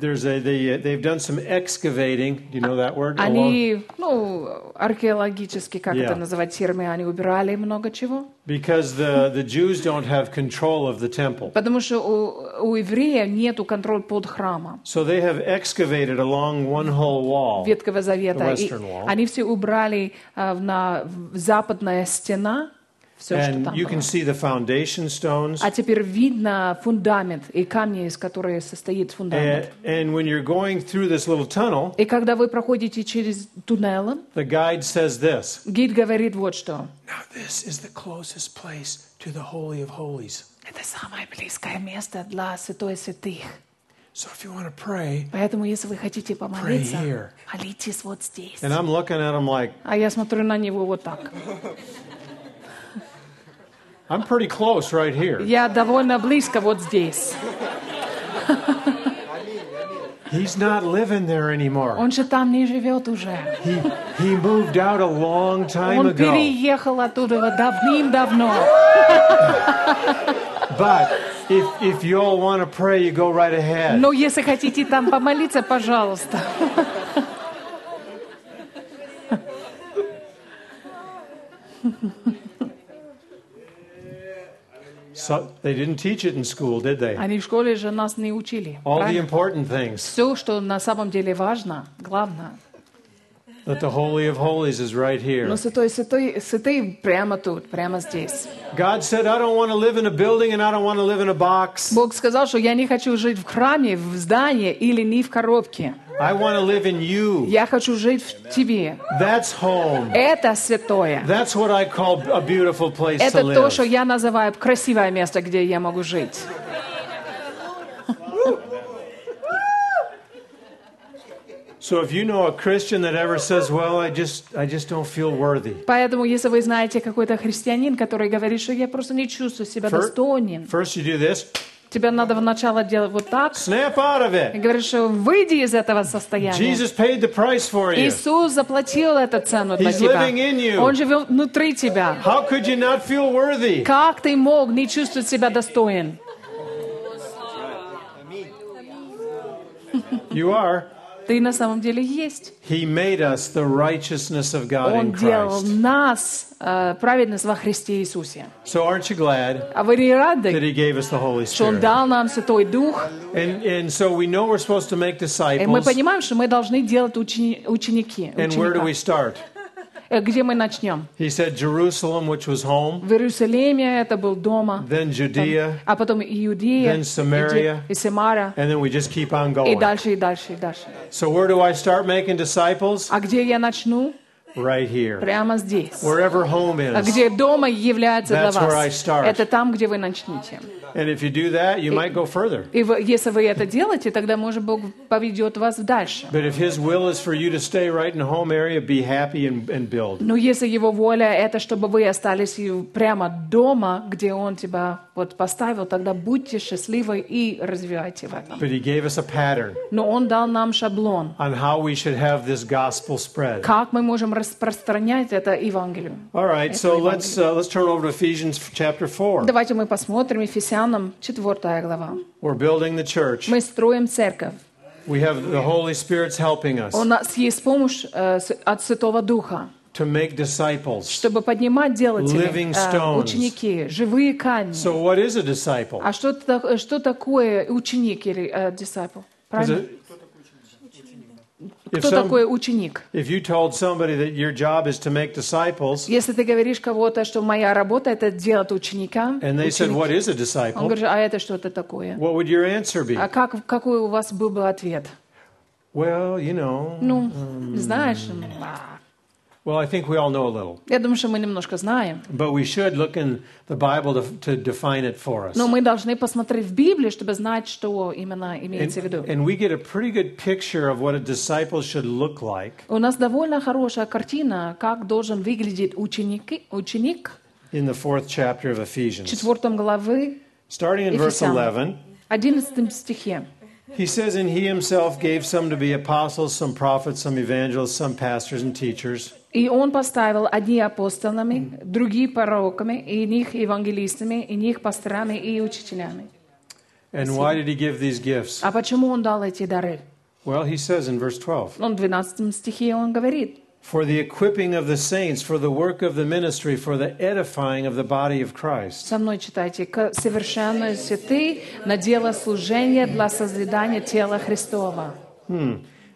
there's a they they've done some excavating. Do you know that word? Along-
Они, ну, археологически, как
Yeah.
это называть, термины, они убирали много чего.
because the the Jews don't have control of the temple,
Потому что у, у евреев нету контроля под храмом
so they have excavated along one whole wall.
Ветхого Завета.
The
И
Western Wall.
они все убрали а, в- на западная стена, все, что
And
там
you
было.
can see the foundation stones.
А теперь видно фундамент и камни, из которых состоит
And,
фундамент.
and when you're going through this little tunnel,
И когда вы проходите через туннелы,
the guide says this.
гид говорит вот что.
Now this is the closest place to the holy of holies.
Это самое близкое место для святой святых.
So if you want to pray,
Поэтому, если вы хотите помолиться,
Pray here.
молитесь вот здесь.
and I'm looking at him like
А я смотрю на него вот так.
I'm pretty close right here.
Я довольно близко вот здесь.
He's not living there anymore.
Он же там не живет уже.
He he moved out a long time
Он
ago.
переехал оттуда давным-давно.
But if if you all want to pray, you go right ahead.
Но если хотите там помолиться, пожалуйста.
So they didn't teach it in school, did they?
Они в школе же нас не учили.
All the
правильно?
important things.
Все, что на самом деле важно, главное.
That the holy of holies is right here.
Но святой, святой, святый прямо тут, прямо здесь.
God said, I don't want to live in a building and I don't want to live in a box.
Бог сказал, что я не хочу жить в храме, в здании или не в коробке.
I want to live in you.
Я хочу жить в тебе.
That's home.
Это святое.
That's what I call a beautiful place to
Это то, что я называю красивое место, где я могу жить.
So if you know a Christian that ever says, "Well, I just I just don't feel worthy."
Поэтому, если вы знаете какой-то христианин, который говорит, что я просто не чувствую себя достойным,
First you do this,
тебе надо вначале делать вот так,
snap out of
и
it.
говорит, что выйди из этого состояния.
Jesus paid the price for you.
Иисус заплатил эту цену для
He's
тебя.
living in you.
Он живет внутри тебя.
How could you not feel worthy?
Как ты мог не чувствовать себя достоин?
You are.
Ты на самом деле есть.
He made us the righteousness of God
Он
in
делал
Christ.
нас э, праведность во Христе Иисусе.
So aren't you glad
А вы не
that
рады,
He gave us the Holy
что Он
Spirit?
дал нам Святой Дух?
And, and so we know we're supposed to make
И мы
disciples.
понимаем, что мы должны делать учени- ученики.
And where do
ученика.
we start?
Э, Где мы начнем?
He said Jerusalem, which was home,
В Иерусалиме это был дома,
then Judea,
а потом Иудея,
Then Samaria.
и Самара,
and then we just keep on
и
going.
дальше, и дальше, и дальше.
So where do I start making disciples?
А где я начну?
Right here.
Прямо здесь.
Wherever home
А
is.
где дома является для
That's where I
вас.
start.
Это там, где вы начнете.
And if you do that, you might go further.
И если вы это делаете, тогда, может, Бог поведет вас дальше.
But if His will is for you to stay right in the home area, be happy and, and build.
Но если Его воля это, чтобы вы остались прямо дома, где Он тебя вот поставил, тогда будьте счастливы и развивайте в этом.
But He gave us a pattern
Но Он дал нам шаблон,
on how we should have this gospel spread.
как мы можем распространять это Евангелие.
All right, so let's uh, let's turn over to Ephesians chapter four.
Давайте мы посмотрим Ефесянам 4 глава.
We're building the church.
Мы строим церковь.
We have the Holy Spirit's helping us
У нас есть помощь э, от Святого Духа,
to make disciples.
чтобы поднимать делателей, э,
stones.
ученики, живые камни.
So what is a disciple?
А что, что такое ученик или э, disciple?
Is
Правильно? Кто
some,
такой ученик? Если ты говоришь кого-то, что моя работа это делать ученика,
and they said,
ученик-
"What is a
он
disciple?"
говорит, а это что-то такое?
What would your answer be?
А как, какой у вас был бы ответ?
Well, you know.
Ну, знаешь, м, а,
Well, I think we all know a little,
я думаю, что мы немножко знаем.
but we should look in the Bible to, to define it for us.
Но мы должны посмотреть в Библию, чтобы знать, что именно
And,
имеется в виду.
and we get a pretty good picture of what a disciple should look like
У нас довольно хорошая картина, как должен выглядеть ученик, ученик
in the fourth chapter of
в
Ephesians.
четвертом главы,
Starting in verse
Ефесянам.
11,
11 стихе.
he says, And he himself gave some to be apostles, some prophets, some evangelists, some pastors and teachers.
И он поставил одни апостолами, другие пророками, и иных евангелистами, и иных пасторами и учителями.
And why did he give these gifts?
А почему он дал эти дары?
Well, he says in verse 12,
Он в 12 стихе он говорит,
For the equipping of the saints, for the work of the ministry, for the edifying of the body of Christ.
со мной читайте, «К совершенную святы на дело служения для созидания тела Христова».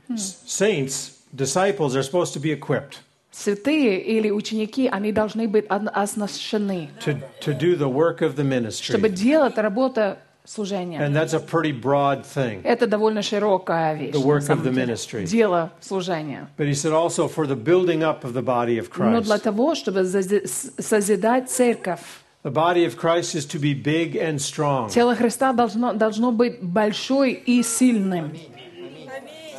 Saints, disciples, are supposed to be equipped
Святые или ученики, они должны быть оснащены,
to, to do the work of the
чтобы
ministry.
делать работу служения.
And that's a pretty broad thing.
Это довольно широкая вещь.
The work of the ministry.
Дело служения.
But he said also for the building up of the body of
Но для того, чтобы созидать церковь,
The body of Christ is to be big and strong.
тело Христа должно, должно быть большой и сильным.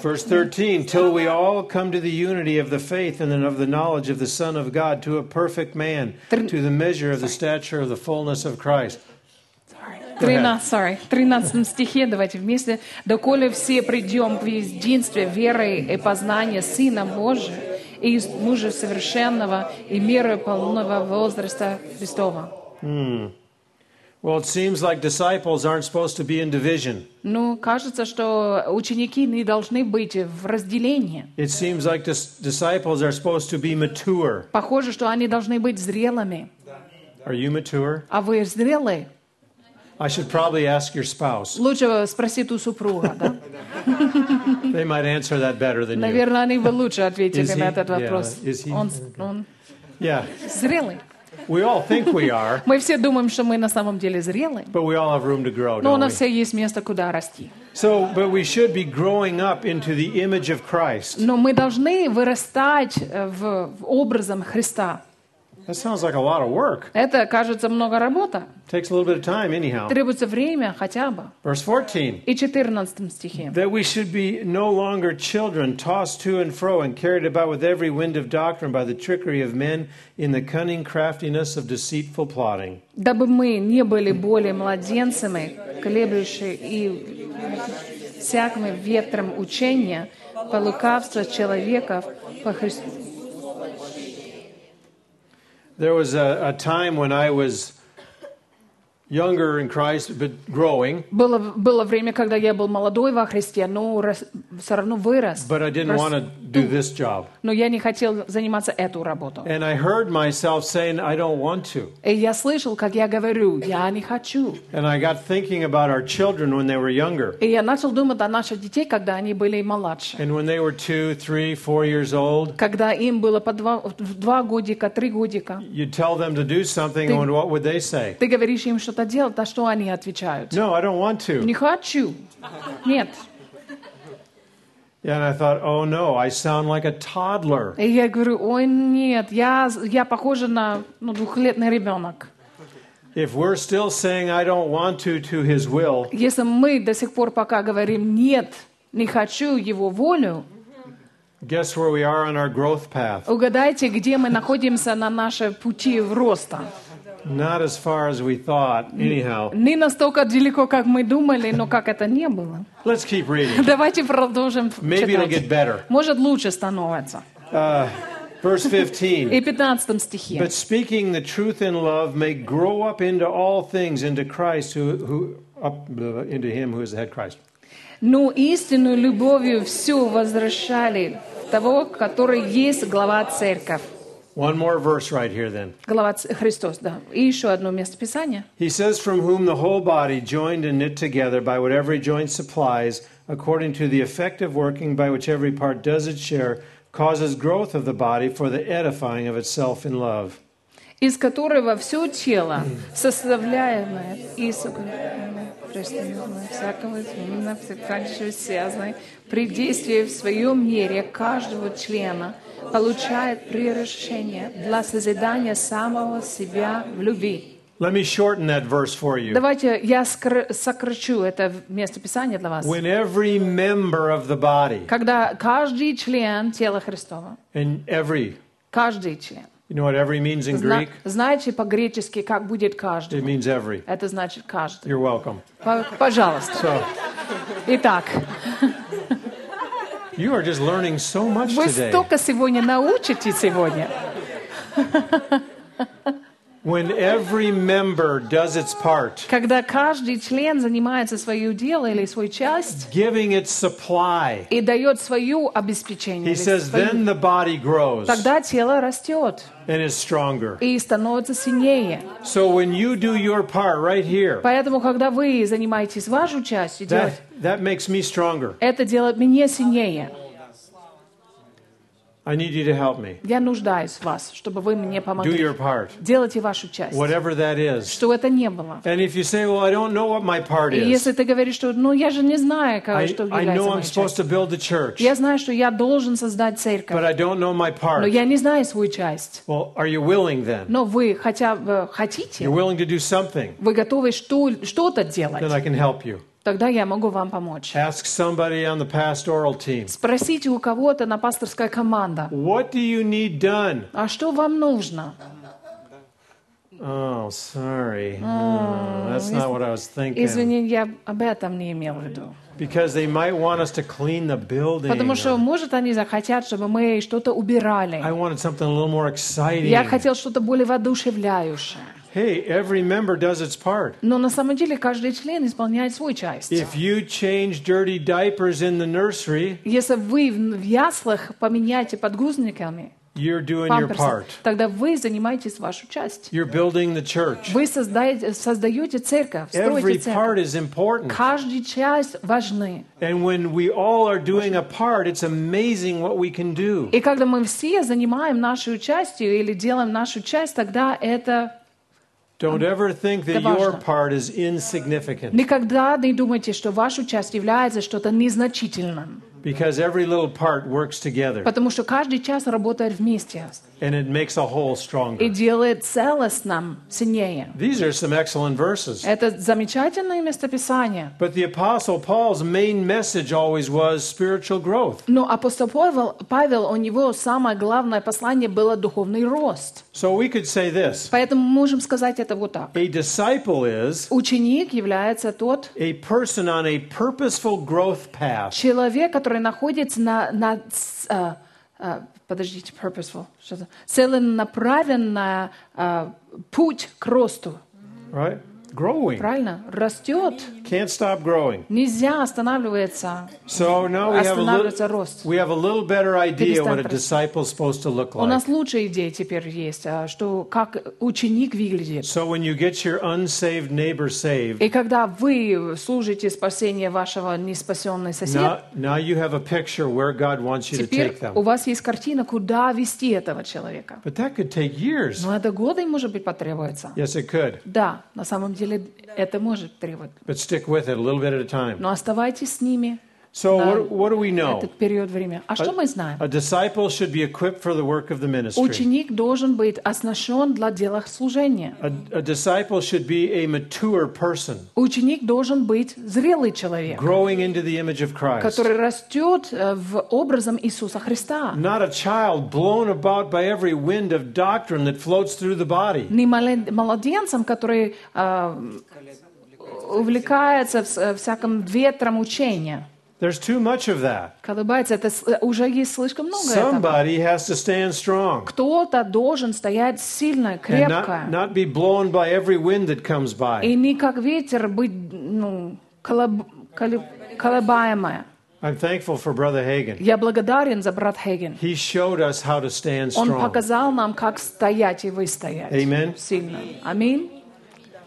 Verse 13, till we all come to the unity of the faith and then of the knowledge of the Son of God, to a perfect man,
Tr-
to the measure of the stature of the fullness of Christ.
13, sorry, 13 стихе давайте вместе. «Доколе все придем к единстве веры и познания Сына Божия и мужа совершенного и меры полного возраста Христова».
Well, it seems like disciples aren't supposed to be in division.
Ну, кажется, что ученики не должны быть в разделении.
It seems like dis- disciples are supposed to be mature.
Похоже, что они должны быть зрелыми.
Are you mature?
А вы зрелые?
I should probably ask your spouse.
Лучше спросить у супруга, да?
They might answer that better than you.
Наверное, они бы лучше ответили на этот вопрос. Он, он
Yeah,
зрелый.
we all think we are,
Мы все думаем, что мы на самом деле зрелые,
but we all have room to grow,
но у
don't
нас
we?
все есть место, куда расти.
So, but we should be growing up into the image of Christ.
Но мы должны вырастать э, в, в образом Христа.
That sounds like a lot of work.
Это, кажется, много работы.
Takes a little bit of time, anyhow.
Требуется время хотя бы.
Verse 14.
И 14 стихе.
That we should be no longer children, tossed to and fro and carried about with every wind of doctrine by the trickery of men in the cunning craftiness of deceitful plotting.
Дабы мы не были более младенцами, колеблющие и всяким ветром учения, по лукавству человеков, по Христу.
There was a, a time when I was younger in Christ, but growing.
Было, было время, когда я был молодой во Христе, но все равно вырос.
But I didn't
Рас-
want to do this job.
Но я не хотел заниматься эту работу.
And I heard myself saying, I don't want to.
И я слышал, как я говорю, я не хочу.
And I got thinking about our children when they were younger.
И я начал думать о наших детей, когда они были младше.
And when they were two, three, four years old,
Когда им было по два, два годика, три годика,
you'd tell them to do something, and what would they say?
ты говоришь им что-то делать, а что они отвечают?
No, I don't want to.
Не хочу. Нет.
And I thought, oh no, I sound like a toddler.
И я говорю, ой, нет, я, я похожа на ну, двухлетний ребенок.
If we're still saying, I don't want to, to his will,
Если мы до сих пор пока говорим «нет», не хочу его волю,
guess where we are on our growth path?
угадайте, где мы находимся на нашей пути в роста.
Not as far as we thought, anyhow.
Не настолько далеко, как мы думали, но как это не было.
Let's keep reading.
Давайте продолжим
Maybe it'll get
читать.
better.
Может, лучше становится.
Verse 15.
И 15 стихе.
But speaking the truth in love may grow up into all things into Christ, who, who up into him who is the head Christ.
«Ну, истинную любовью все возвращали в того, который есть глава церковь».
One more verse right here then.
Глава Ц- Христос, да. И еще одно место Писания.
He says, From whom the whole body, joined and knit together by what every joint supplies, according to the effective working by which every part does its share, causes growth of the body for the edifying of itself in love.
из которого все тело, составляемое и сокрушаемое Преступлениями всякого всякого связанной, при действии в своем мере каждого члена получает превращение для созидания самого себя в любви.
Let me shorten that verse for you.
Давайте я сокращу это место Писания для вас.
When every member of the body,
Когда каждый член тела Христова,
and every,
каждый член,
you know what every means in
зна-
Greek?
знаете по-гречески, как будет
It
каждый?
means every.
Это значит каждый.
You're welcome.
П- Пожалуйста.
So,
Итак,
you are just learning so much
вы
today.
столько сегодня научите сегодня.
When every member does its part,
Когда каждый член занимается свое дело или свою часть
giving its supply,
и дает свое обеспечение,
he
или
says,
свою-
then the body grows
тогда тело растет
and is stronger.
и становится сильнее.
So when you do your part right here,
Поэтому, когда вы занимаетесь вашей частью,
that,
делать,
that makes me stronger.
это делает меня сильнее.
I need you to help me.
Я нуждаюсь в вас, чтобы вы мне
Do
помогли.
your part,
Делайте вашу часть.
whatever that is.
Что это не было.
And if you say, well, I don't know what my part
И
is,
если ты говоришь, что ну я же не знаю, как,
I,
что
I
является
know I'm
моей
supposed
частью.
to build the church,
Я знаю, что я должен создать
but
церковь,
I don't know my
но
part.
я не знаю свою часть.
Well, are you willing then?
Но вы хотя бы хотите,
You're willing to do something,
вы готовы что, что-то делать,
then I can help you.
Тогда я могу вам помочь.
Ask somebody on the pastoral team,
Спросите у кого-то на пасторская команда,
what do you need done?
а что вам нужно?
Oh, sorry. No, that's not what I was thinking.
Извини, я об этом не имел в виду.
Because they might want us to clean the building.
Потому что, может, они захотят, чтобы мы что-то убирали.
I wanted something a little more exciting.
Я хотел что-то более воодушевляющее.
Hey, every member does its part.
Но на самом деле каждый член исполняет свою часть.
If you change dirty diapers in the nursery,
Если вы в в яслах поменяете подгузниками,
you're doing your
памперсы,
part.
тогда вы занимаетесь вашу часть.
You're building the church.
Вы создаете, создаете церковь,
Every
строите
part
церковь.
is important.
Каждая часть важны.
And when we all are doing a part, it's amazing what we can do.
И когда мы все занимаем нашу частью или делаем нашу часть, тогда это
Don't ever think that
Это
your
важно.
part is insignificant
никогда не думайте, что ваша часть является что-то незначительным.
because every little part works together
Потому что каждый час работает вместе
and it makes a whole
и
stronger.
делает целостным сильнее.
These are some excellent verses.
Это замечательное местописание.
But the Apostle Paul's main message always was spiritual growth.
Но апостол Павел, Павел, у него самое главное послание было духовный рост.
So we could say this
Поэтому мы можем сказать это вот так.
A disciple is
Ученик является тот
a person on a purposeful growth path.
человек, который находится на, на ц- а, а, подождите, purposeful, что-то, целенаправленный а, путь к росту.
Right? Growing.
Правильно? Растет.
Can't stop growing.
Нельзя останавливаться.
So now we have a
Останавливается
little,
рост.
we have a little better idea what a disciple is supposed to look
У
like.
нас лучшая идея теперь есть, а, что как ученик выглядит.
So when you get your unsaved neighbor saved,
И когда вы служите спасение вашего неспасенный сосед,
now, now you have a picture where God wants you to take
у
them.
вас есть картина, куда вести этого человека.
But that could take years.
Но это годы, может быть, потребуется.
Yes, it could.
Да, на самом деле это может
time.
Но оставайтесь с ними
So
Да.
what, what do we know?
этот период времени. А что мы знаем?
A disciple should be equipped for the work of the ministry.
Ученик должен быть оснащен для дела служения.
A, a disciple should be a mature person,
Ученик должен быть зрелый человек,
growing into the image of Christ.
который растет э, в образом Иисуса Христа.
Not a child blown about by every wind of doctrine that floats through the body.
Не младенцем, который э, увлекается э, всяким ветром учения.
There's too much of that.
Колыбается, это с- э, уже есть слишком много этого.
Somebody has to stand strong
Кто-то должен стоять сильно,
and
крепко.
not, not be blown by every wind that comes by.
И не как ветер быть ну, колоб- колеб- колебаемое.
I'm thankful for Brother Hagen.
Я благодарен за брат Хейген.
He showed us how to stand
Он
strong.
показал нам, как стоять и выстоять.
Amen.
Сильно. Аминь.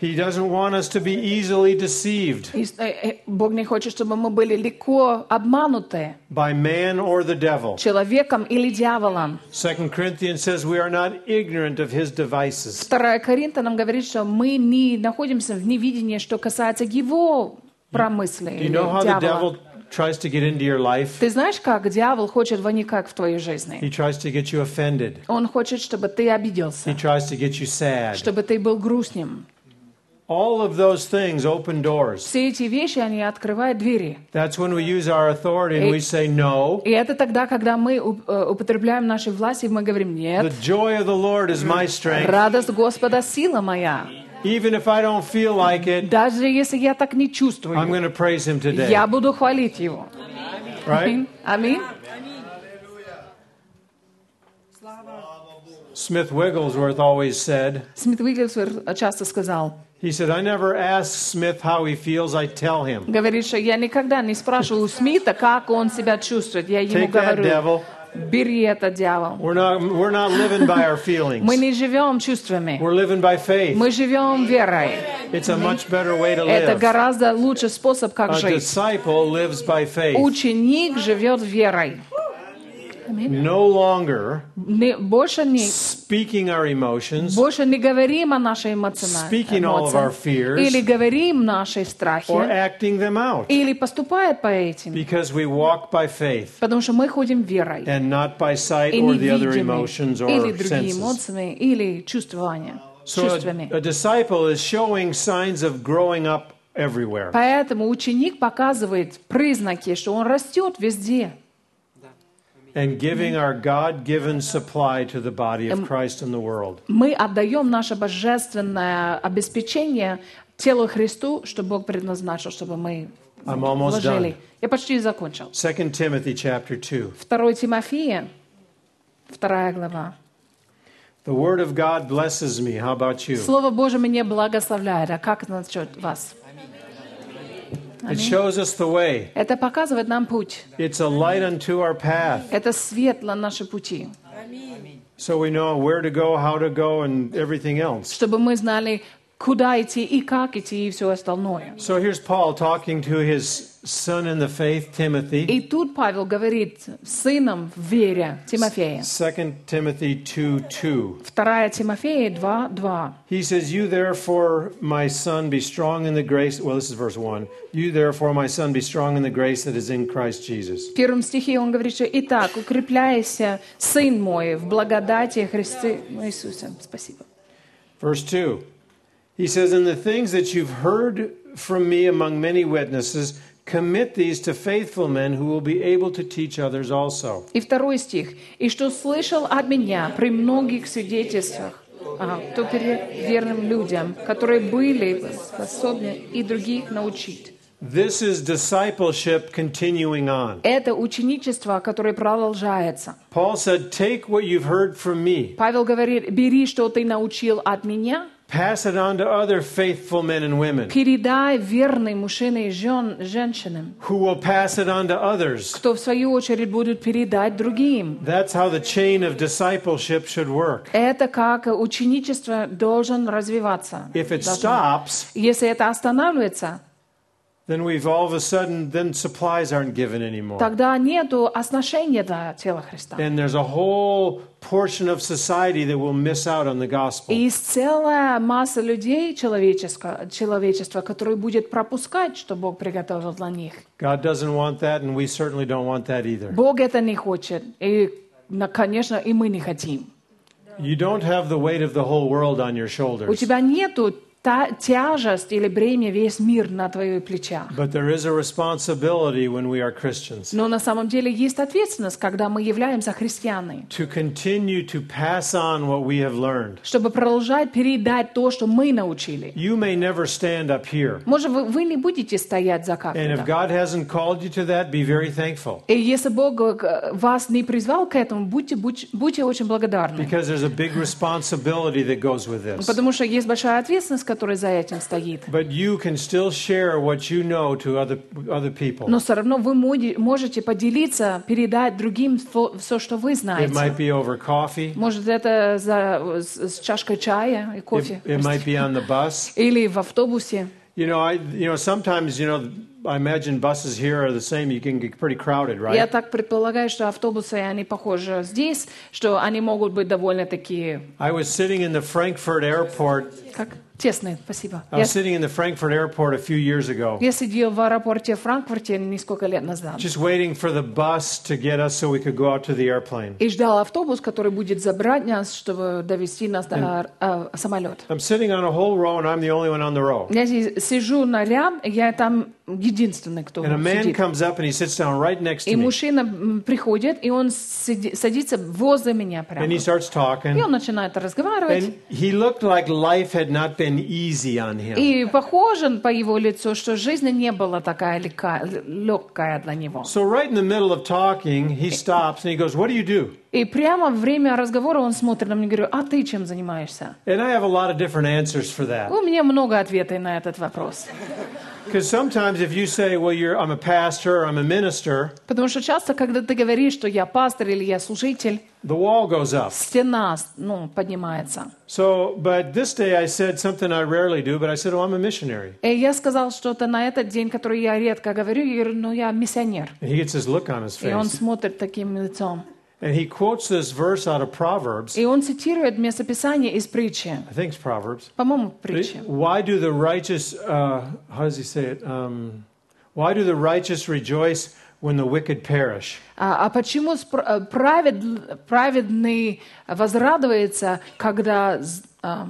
He doesn't want us to be easily deceived
э, э, Бог не хочет, чтобы мы были легко обмануты
by man or the devil.
человеком или дьяволом.
Second Corinthians says we are not ignorant of his devices.
Говорит, что мы не находимся в невидении, что касается его промысле
Do you
или
know how the
дьявола.
devil tries to get into your life?
Ты знаешь, как дьявол хочет вникать в твою жизнь?
He tries to get you offended.
Он хочет, чтобы ты
He
обиделся,
tries to get you sad.
чтобы ты был грустным.
All of those things open doors.
Все эти вещи, они открывают двери.
That's when we use our authority and we say no.
И это тогда, когда мы уп- э, употребляем наши власти, и мы говорим,
The
нет,
joy of the Lord is my strength.
радость Господа сила моя.
Even if I don't feel like it,
Даже если я так не
I'm
чувствую,
going to praise Him today.
я буду хвалить Его.
Right?
Аминь.
Smith Wigglesworth always said,
Смит Виггельсворт часто сказал,
He said, I never ask Smith how he feels, I tell him.
говорит, что я никогда не спрашиваю у Смита, как он себя чувствует. Я ему
Take that,
говорю,
devil.
бери это, дьявол.
We're not, we're not living by our
Мы не живем чувствами,
We're living by faith.
мы живем верой.
It's a much better way to
Это
live.
гораздо лучший способ, как
A
жить.
disciple lives by faith.
Ученик живет верой.
No longer
Не- больше, не,
speaking our emotions
больше не говорим о нашей эмоциональной
Speaking all of our fears.
Или говорим наши
or
страхи.
acting them out
Или поступает по этим.
because we walk by faith
Потому что мы ходим верой.
and not by sight or the other emotions
или
or
другие
senses.
эмоциями, или чувствования,
So
чувствами.
a, a disciple is showing signs of growing up everywhere.
Поэтому ученик показывает признаки, что он растет везде.
And giving our God given supply to the body of Christ in the world.
Мы отдаем наше божественное обеспечение телу Христу, что Бог предназначил, чтобы мы
I'm almost
вложили.
done.
Я почти закончил.
2 Timothy chapter 2.
2 Тимофея, вторая глава.
The word of God blesses me. How about you?
Слово Божие меня благословляет. А как насчет вас?
It shows us the way.
Это показывает нам путь.
It's a light unto our path.
Это свет на наши пути.
So we know where to go, how to go, and everything else.
Чтобы мы знали, куда идти и как идти и все остальное.
So here's Paul talking to his son in the faith, Timothy.
И тут Павел говорит сыном в вере Тимофея.
2 Timothy 2 2.
2 Тимофея 2, 2.
He says, You therefore, my son, be strong in the grace. Well, this is verse 1. You therefore, my son, be strong in the grace that is in Christ Jesus.
В первом стихе он говорит, что «Итак, укрепляйся, сын мой, в благодати Христе Иисусе». Спасибо.
Verse 2. He says, And the things that you've heard from me among many witnesses, commit these to faithful men who will be able to teach others also.
И второй стих. «И что слышал от меня при многих свидетельствах, ага, то перед верным людям, которые были способны и других научить».
This is discipleship continuing on.
Это ученичество, которое продолжается.
Paul said, Take what you've heard from me,
Павел говорит, бери, что ты научил от меня,
Pass it on to other faithful men and women
Передай верным мужчинам и жен, женщинам,
who will pass it on to others.
кто в свою очередь будут передать другим.
That's how the chain of discipleship should work.
Это как ученичество должен развиваться.
If it
Должно.
stops,
Если это останавливается, тогда нету оснащения для тела Христа.
And there's a whole portion of society that will miss out on the gospel.
И целая масса людей человеческого, человечества, которые будет пропускать, что Бог приготовил для них.
God doesn't want that, and we certainly don't want that either.
Бог это не хочет. И, конечно, и мы не хотим.
You don't have the weight of the whole world on your
У
shoulders,
тебя нету та тяжесть или бремя весь мир на твоих плечах.
but there is a responsibility when we are Christians
Но на самом деле есть ответственность, когда мы являемся христианами,
to continue to pass on what we have learned.
чтобы продолжать передать то, что мы научили.
You may never stand up here,
Может, вы, вы не будете стоять за
and if
кафедрой.
God hasn't called you to that, be very thankful
И если Бог э, вас не призвал к этому, будьте, будь- будьте очень благодарны.
because there's a big responsibility that goes with this.
Потому что есть большая ответственность, которая за этим стоит.
But you can still share what you know to other other people.
Но все равно вы можете поделиться, передать другим все, что вы
It
знаете.
might be over coffee.
Может, это за, с, чашкой чая и кофе.
it might be on the bus.
Или в автобусе.
You know, I you know sometimes you know I imagine buses here are the same. You can get pretty crowded,
Я
right?
так предполагаю, что автобусы, они похожи здесь, что они могут быть довольно такие,
I was sitting in the Frankfurt airport.
как тесные. Спасибо.
I was sitting in the Frankfurt airport a few years ago,
я сидел в аэропорте Франкфурте несколько лет назад.
just waiting for the bus to get us so we could go out to the airplane.
И ждал автобус, который будет забрать нас, чтобы довести нас до э, самолета.
I'm sitting on a whole row, and I'm the only one on the row.
Я си- сижу на ряд, я там единственный, кто
And a man
сидит.
comes up and he sits down right next
И мужчина приходит, и он сиди- садится возле меня прямо.
and he starts
И
talking.
он начинает разговаривать.
And he looked like life had not been easy on him.
И похоже по его лицу, что жизнь не была такая легка- легкая для него.
So right in the middle of talking, he stops and he goes, "What do you do?"
И прямо во время разговора он смотрит на меня и говорит, а ты чем занимаешься?
And I have a lot of different answers for that.
У меня много ответов на этот вопрос.
Because sometimes if you say, "Well, you're I'm a pastor, I'm a minister,"
Потому что часто, когда ты говоришь, что я пастор или я служитель,
the wall goes up.
стена ну, поднимается.
So, but this day I said something I rarely do, but I said, "Oh, I'm a missionary."
И я сказал что-то на этот день, который я редко говорю, я говорю, ну я миссионер.
And he gets this look on his
И он
face.
смотрит таким лицом.
And he quotes this verse out of Proverbs.
И он цитирует местописание из притчи.
I think it's Proverbs.
По-моему, притчи.
Why do the righteous, uh, how does he say it? Um, why do the righteous rejoice when the wicked perish?
А, а почему спр- э, правед- праведный возрадуется, когда з- а,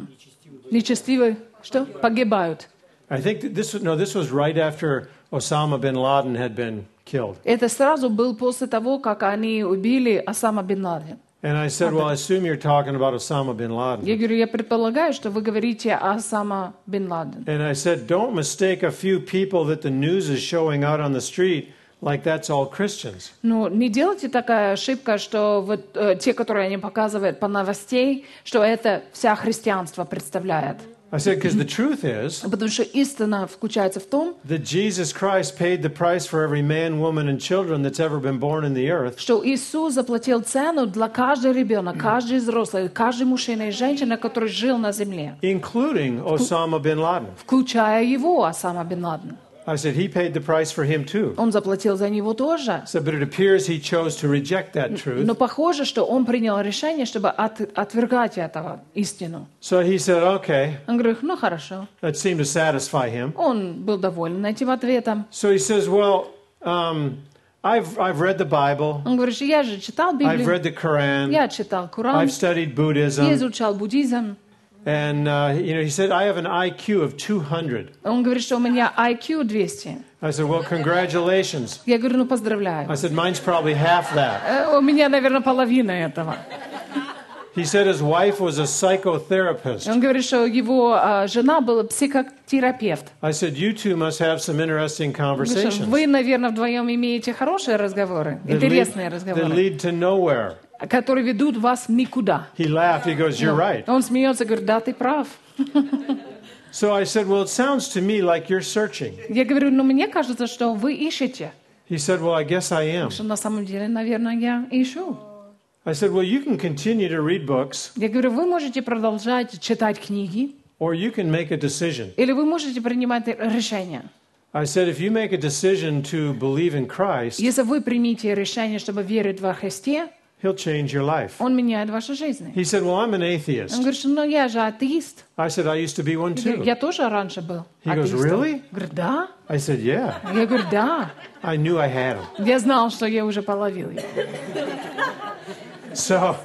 нечестивые что? погибают?
I think that this was, no, this was right after Osama bin Laden had been killed.
Это сразу был после того, как они убили Осама бен Ладен.
And I said, well, I assume you're talking about Osama bin Laden.
Я говорю, я предполагаю, что вы говорите о Осама бен Ладен.
And I said, don't mistake a few people that the news is showing out on the street like that's all Christians.
Ну, не делайте такая ошибка, что вот э, те, которые они показывают по новостей, что это вся христианство представляет.
I said, because the truth is
Потому что истина включается в том,
that Jesus Christ paid the price for every man, woman, and children that's ever been born in the earth.
что Иисус заплатил цену для каждого ребенка, каждый взрослый, каждый мужчина и женщина, который жил на земле,
including Osama bin Laden.
включая его, Осама бен Ладен.
I said, he paid the price for him too.
Он заплатил за него тоже.
I said, but it appears he chose to reject that truth.
Но похоже, что он принял решение, чтобы от- отвергать этого истину.
So he said, okay,
Он говорит, ну хорошо.
that seemed to satisfy him.
Он был доволен этим ответом.
So he says, well, um, I've, I've read the Bible,
Он говорит, я же читал
I've
Библию,
read the Quran,
я читал Коран,
I've studied
я
Buddhism,
изучал буддизм.
and uh, you know, he said, I have an IQ of 200.
Он говорит, что у меня IQ 200.
I said, well, congratulations.
Я говорю, ну поздравляю.
I said, mine's probably half that.
Э, У меня, наверное, половина этого.
He said his wife was a psychotherapist.
Он говорит, что его а, жена была психотерапевт.
I said, you two must have some interesting
Он говорит, что
conversations
Вы, наверное, вдвоем имеете хорошие разговоры,
that lead,
интересные
that
разговоры,
lead to nowhere.
Которые ведут вас никуда.
He laughed. He goes, You're right.
Он смеется, говорит, да, ты прав.
So I said, Well, it sounds to me like you're searching.
Я говорю, ну мне кажется, что вы ищете.
He said, Well, I guess I am.
Что на самом деле, наверное, я ищу.
I said, Well, you can continue to read books,
Я говорю, вы можете продолжать читать книги,
or you can make a decision.
или вы можете принимать решения.
I said, If you make a decision to believe in Christ,
Если вы примете решение, чтобы верить во Христе,
He'll change your life.
Он меняет вашу жизнь.
He said, Well, I'm an
Он
atheist.
говорит, что ну я же атеист.
I said, I used to be one
Я говорю,
too.
Я тоже раньше был
He goes,
атеистом.
"Really?"
Говорит, да.
I said, Yeah.
Я говорю, да.
I knew I had him.
Я знал, что я уже половил его.
So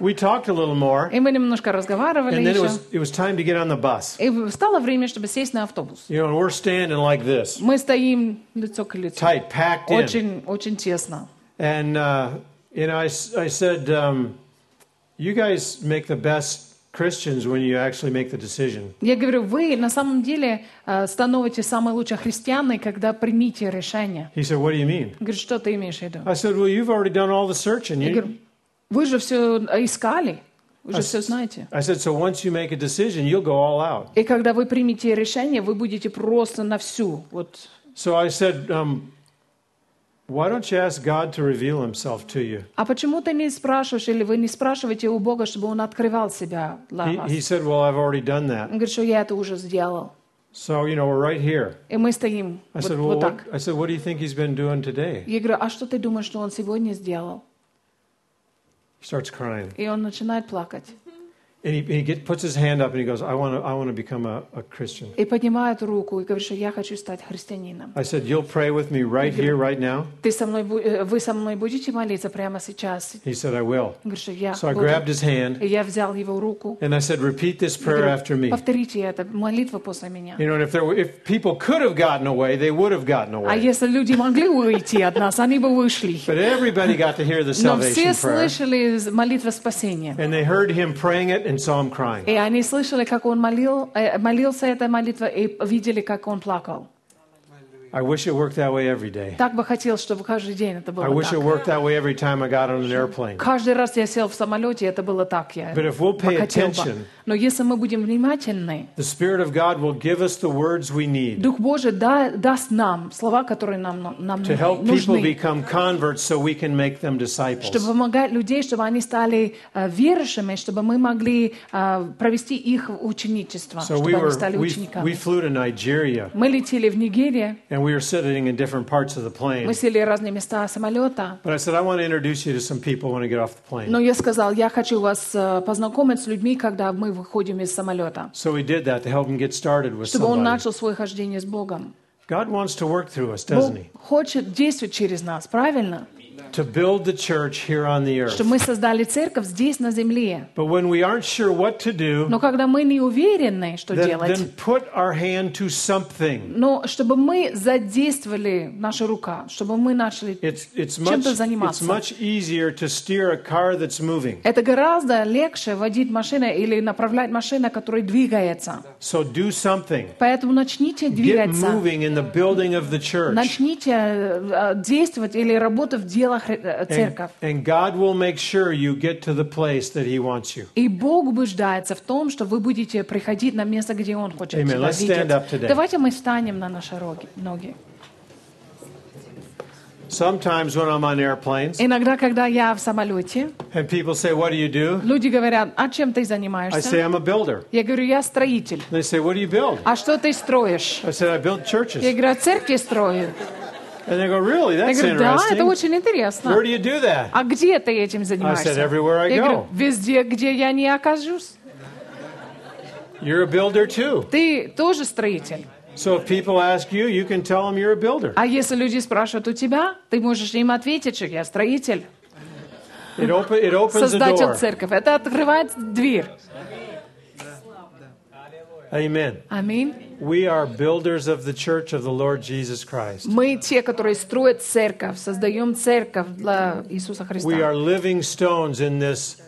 we talked a little more,
И мы немножко разговаривали
and then it
еще.
was, it was time to get on the bus.
И стало время, чтобы сесть на автобус.
You know, and we're standing like this,
Мы стоим лицо к лицу.
tight, packed in.
Очень, очень тесно.
And, uh, you know, I, I said, um, You guys make the best Christians when you actually make the decision.
Я говорю, вы на самом деле э, становитесь самой лучшей христианой, когда примите решение.
He said, What do you mean?
Говорит, что ты имеешь в виду?
I said, Well, you've already done all the searching.
Я говорю, вы же все искали, вы же
А
все знаете.
I said, So once you make a decision, you'll go all out.
И когда вы примете решение, вы будете просто на всю. Вот.
So I said, um, Why don't you ask God to reveal himself to you?
А почему ты не спрашиваешь, или вы не спрашиваете у Бога, чтобы Он открывал себя для
He,
вас?
he said, Well, I've already done
Он
that.
говорит, что я это уже сделал.
So, you know, we're right here.
И мы стоим
I
вот,
said,
вот
Well,
так.
what, I said, What do you think he's been doing today?
Я говорю, а что ты думаешь, что Он сегодня сделал?
He starts crying.
И он начинает плакать.
And he, he get, puts his hand up and he goes, I want to I wanna become a, a Christian.
И поднимает руку и говорит, что я хочу стать христианином.
I said, You'll pray with me right here, right now?
Ты со мной, бу- э, вы со мной будете молиться прямо сейчас?
He said, I will.
Он говорит, что я
So I
буду.
grabbed his hand
И я взял его руку.
and I said, Repeat this
Я
prayer
говорю,
after me.
Повторите это, молитва после меня.
You know, and if, there were, if people could have gotten away, they would have gotten
А
away.
если люди могли уйти от нас, они бы вышли.
But everybody got to hear the
Но все
salvation prayer.
слышали молитву спасения.
And they heard him praying it and saw him crying.
И они слышали, как он молил, э, молился этой молитвой, и видели, как он плакал.
I wish it worked that way every day.
Так бы хотел, чтобы каждый день это
I
было
wish it
так.
worked that way every time I got on an airplane.
Каждый раз я сел в самолете, это было так. Я
But if we'll pay
хотел бы. Но если мы будем внимательны,
the Spirit of God will give us the words we need
Дух Божий да- даст нам слова, которые нам, нам
to help people
нужны,
become converts so we can make them
чтобы помогать людей, чтобы они стали э, верующими, чтобы мы могли э, провести их в ученичество,
So
чтобы
we
они
were
стали
we,
учениками.
we flew to Nigeria
Мы летели в Нигерию,
and we were sitting in different parts of the plane.
мы сели в разные места самолета.
But I said I want to introduce you to some people when I get off the plane.
Но я сказал, я хочу вас э, познакомить с людьми, когда мы выходим из самолета,
So we did that to help him get started with
чтобы он
somebody.
начал свое хождение с Богом.
God wants to work through us,
Бог
doesn't he?
хочет действовать через нас, правильно?
To build the church here on the earth.
Мы создали церковь здесь, на земле.
But when we aren't sure what to do,
Но когда мы не уверены, что
then,
делать,
then put our hand to something.
но чтобы мы задействовали наша рука, чтобы мы начали...
It's, it's, much,
Чем-то
it's
заниматься.
much easier to steer a car that's moving.
Это гораздо легче водить машину или направлять машину, которая двигается.
So do something.
Поэтому начните
Get
двигаться.
moving in the building of the church.
Начните э, действовать или работать в делах
And,
церковь.
and God will make sure you get to the place that He wants you.
И Бог убеждается в том, что вы будете приходить на место, где Он хочет
Amen.
тебя
Let's stand up today.
Давайте мы встанем на наши роги- ноги.
Sometimes when I'm on airplanes
Иногда, когда я в самолете,
and people say, What do you do?
люди говорят, а чем ты
I say,
занимаешься?
I'm a builder.
Я говорю, я строитель.
They say, What do you build?
А что ты строишь?
I said, I build
Я
churches.
говорю, «А церкви строю.
And they go, Really?
Я
That's
говорю, да, это
interesting.
очень интересно.
Where do you do that?
А где ты этим занимаешься?
I said, "Everywhere I
Я
go."
говорю, везде, где я не окажусь.
You're a builder too.
Ты тоже строитель.
So if people ask you, you can tell them you're a builder.
А если люди спрашивают у тебя, ты можешь им ответить, что я строитель,
It, open, it opens the
создатель
door.
церковь. Это открывает дверь.
Amen.
Аминь.
We are builders of the church of the Lord Jesus Christ.
Мы те, которые строят церковь, создаем церковь для Иисуса
We
Христа.
are living stones in this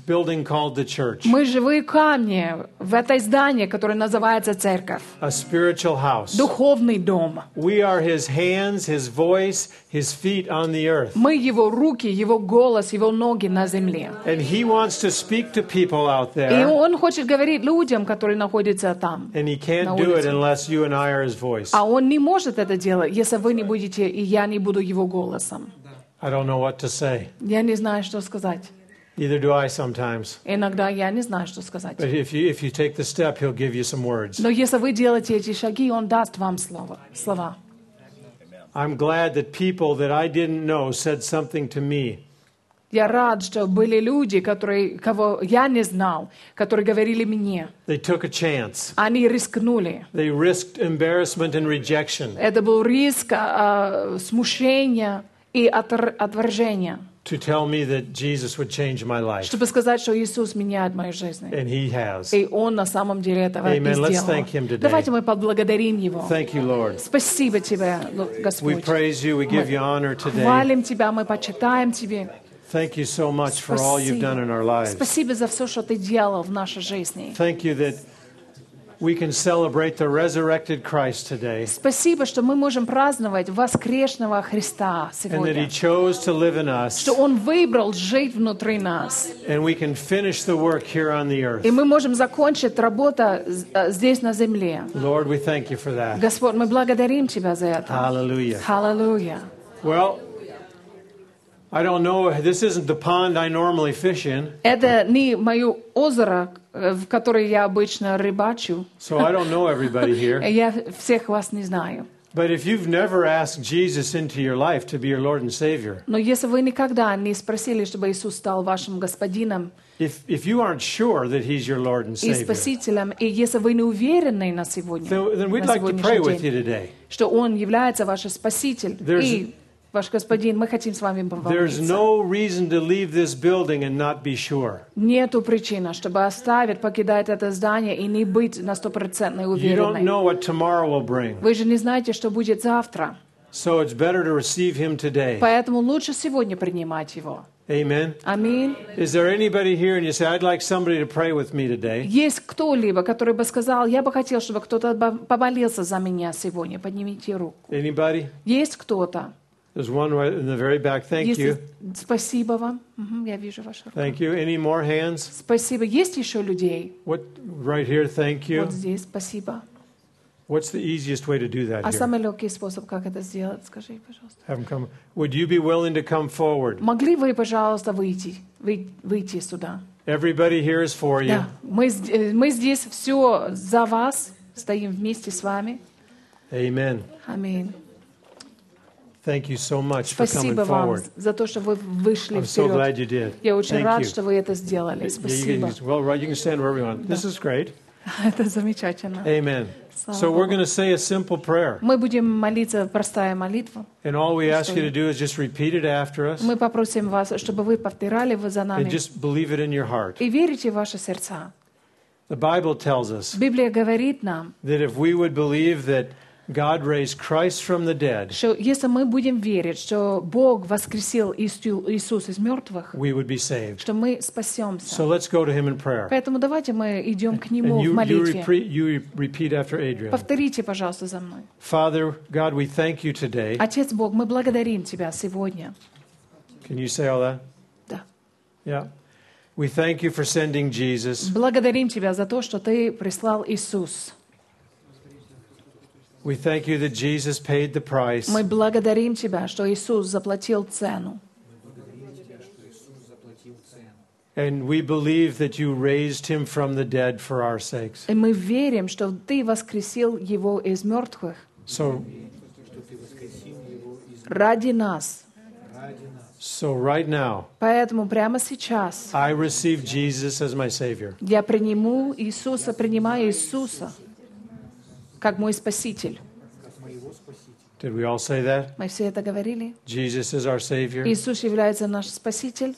building called the church,
Мы живые камни в этой здании, которое называется церковь.
a spiritual house.
Духовный дом.
We are his hands, his voice, his feet on the earth.
Мы его руки, его голос, его ноги на земле.
And he wants to speak to people out
И он хочет говорить людям, которые находятся там.
and he can't
На
do it
улице.
unless you and I are his voice.
А он не может это делать, если вы не будете, и я не буду его голосом.
I don't know what to say.
Я не знаю, что сказать.
Neither do I sometimes.
Иногда я не знаю, что сказать.
But if you, if you take the step, he'll give you some words.
Но если вы делаете эти шаги, он даст вам слово, слова.
I'm glad that people that I didn't know said something to me.
Я рад, что были люди, которые, кого я не знал, которые говорили мне.
They took a chance.
Они рискнули.
They risked embarrassment and rejection
Это был риск а, смущения и отвержения,
to tell me that Jesus would change my life.
чтобы сказать, что Иисус меняет мою жизнь.
And he has.
И Он на самом деле этого и
Amen. Let's
сделал.
thank him today.
Давайте мы поблагодарим Его.
Thank you, Lord.
Спасибо Тебе, Л-
We
Господь.
praise you. We give you honor today.
Хвалим Тебя, мы почитаем Тебе.
Thank you so much for all you've done in our lives.
Спасибо за все, что Ты делал в нашей жизни.
Thank you that we can celebrate the resurrected Christ today
Спасибо, что мы можем праздновать воскрешного Христа
and that he
сегодня.
chose to live in us
Что Он выбрал жить внутри нас.
and we can finish the work here on the earth.
И мы можем закончить работу э, здесь на земле.
Lord, we thank you for that.
Господь, мы благодарим Тебя за это.
Hallelujah.
Аллилуйя.
Well, I don't know. This isn't the pond I normally fish in,
Это не мое озеро, э, в которое я обычно рыбачу.
so I don't know everybody here.
Я всех вас не знаю.
But if you've never asked Jesus into your life to be your Lord and Savior,
Но если вы никогда не спросили, чтобы Иисус стал вашим господином
if, if you aren't sure that He's your Lord and
и
Savior,
спасителем, и если вы не уверены на сегодня,
then, then we'd like to pray with you today.
что Он является ваш спаситель
There's-
и ваш господин, мы хотим с вами помолиться.
no reason to leave this building and not be sure.
Нету причины, чтобы оставить, покидать это здание и не быть на стопроцентной
You don't
уверенной.
know what tomorrow will bring.
Вы же не знаете, что будет завтра.
So it's better to receive Him today.
Поэтому лучше сегодня принимать его.
Amen.
Аминь.
Is there anybody here and you say, I'd like somebody to pray with me today?
Есть кто-либо, который бы сказал, я бы хотел, чтобы кто-то помолился за меня сегодня. Поднимите руку.
Anybody?
Есть кто-то?
There's one right in the very back. Thank
Есть-
you.
Спасибо вам. Мгм, я вижу вашу руку.
Thank you. Any more hands?
Спасибо. Есть еще людей?
What right here? Thank you.
Вот здесь. Спасибо.
What's the easiest way to do that
А
here?
самый легкий способ, как это сделать, скажи, пожалуйста.
Have them come. Would you be willing to come forward?
Могли вы, пожалуйста, выйти, вы- выйти сюда?
Everybody here is for you.
Да. Мы, з- э, мы здесь все за вас, стоим вместе с вами.
Amen.
Аминь.
Thank you so much for coming
Спасибо вам
forward.
за то, что вы вышли
I'm so
вперед.
glad you did.
Я очень
Thank
рад,
you.
что вы это сделали.
Yeah, you
Спасибо.
can, well, right, you can stand wherever you want. This is great.
Это замечательно.
Amen.
Слава
So we're
Богу.
going to say a simple prayer.
Мы будем молиться простая молитва.
And all we ask you to do is just repeat it after us
Мы попросим вас, чтобы вы повторяли вы за
and
нами
just believe it in your heart.
и верите в ваши сердца.
The Bible tells us
Библия говорит нам,
that if we would believe that God raised Christ from the dead,
что если мы будем верить, что Бог воскресил Иису- Иисус из мертвых,
we would be saved.
что мы
So
спасемся.
let's go to him in prayer.
Поэтому давайте мы идем к
And
Нему в
you, you,
молитве.
repeat, you repeat after Adrian.
Повторите, пожалуйста, за мной.
Father, God, we thank you today.
Отец Бог, мы благодарим Тебя сегодня.
Can you say all that?
Да.
Yeah. We thank you for sending Jesus.
Благодарим Тебя за то, что Ты прислал Иисус.
We thank you that Jesus paid the price.
Мы благодарим Тебя, что Иисус заплатил цену.
And we believe that you raised him from the dead for our sakes.
И мы верим, что Ты воскресил Его из мертвых
So,
ради нас.
so right now,
Поэтому прямо сейчас
I receive Jesus as my Savior.
я приниму Иисуса, принимаю Иисуса как мой Спаситель.
Did we all say that?
Мы все это говорили.
Jesus is our Savior.
Иисус является наш Спаситель.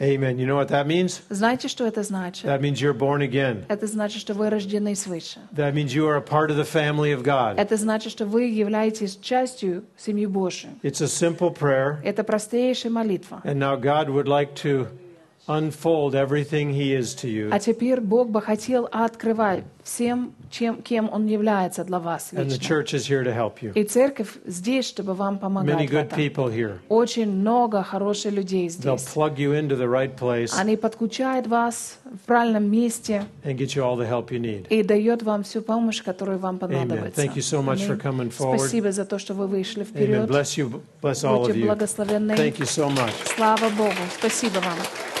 Amen. You know what that means?
Знаете, что это значит?
That means you're born again.
Это значит, что вы рождены свыше.
That means you are a part of the family of God.
Это значит, что вы являетесь частью семьи Божьей.
It's a simple prayer.
Это простейшая молитва.
And now God would like to unfold everything He is to you.
А теперь Бог бы хотел открывать всем, чем, кем Он является для вас
And the
лично.
church is here to help you.
И церковь здесь, чтобы вам
Many
помогать в
good
этом.
people here.
Очень много хороших людей
They'll
здесь.
plug you into the right place
Они подключают вас в правильном месте
and get you all the help you need.
и дает вам всю помощь, которую вам
Amen.
понадобится.
Thank you so much for
Аминь.
coming forward.
Спасибо за то, что вы вышли
Amen.
вперед.
Bless you. Bless all of
Будьте
you.
благословенны.
Thank you so much.
Слава Богу. Спасибо вам.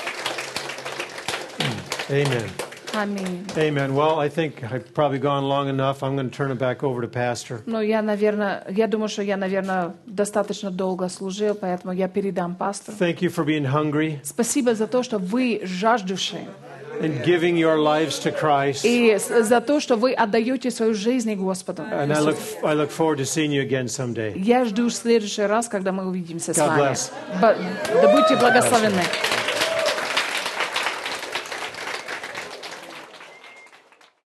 Amen.
Аминь.
Amen. Well, I think I've probably gone long enough. I'm going to turn it back over to Pastor.
Ну, я, наверное, я думаю, что я, наверное, достаточно долго служил, поэтому я передам пастору.
Thank you for being hungry
Спасибо за то, что вы жаждущие,
and giving your lives to Christ.
и с- за то, что вы отдаете свою жизнь Господу.
And I look, I look forward to seeing you again someday.
Я жду в следующий раз, когда мы увидимся с
God
вами.
bless.
Да будьте благословены.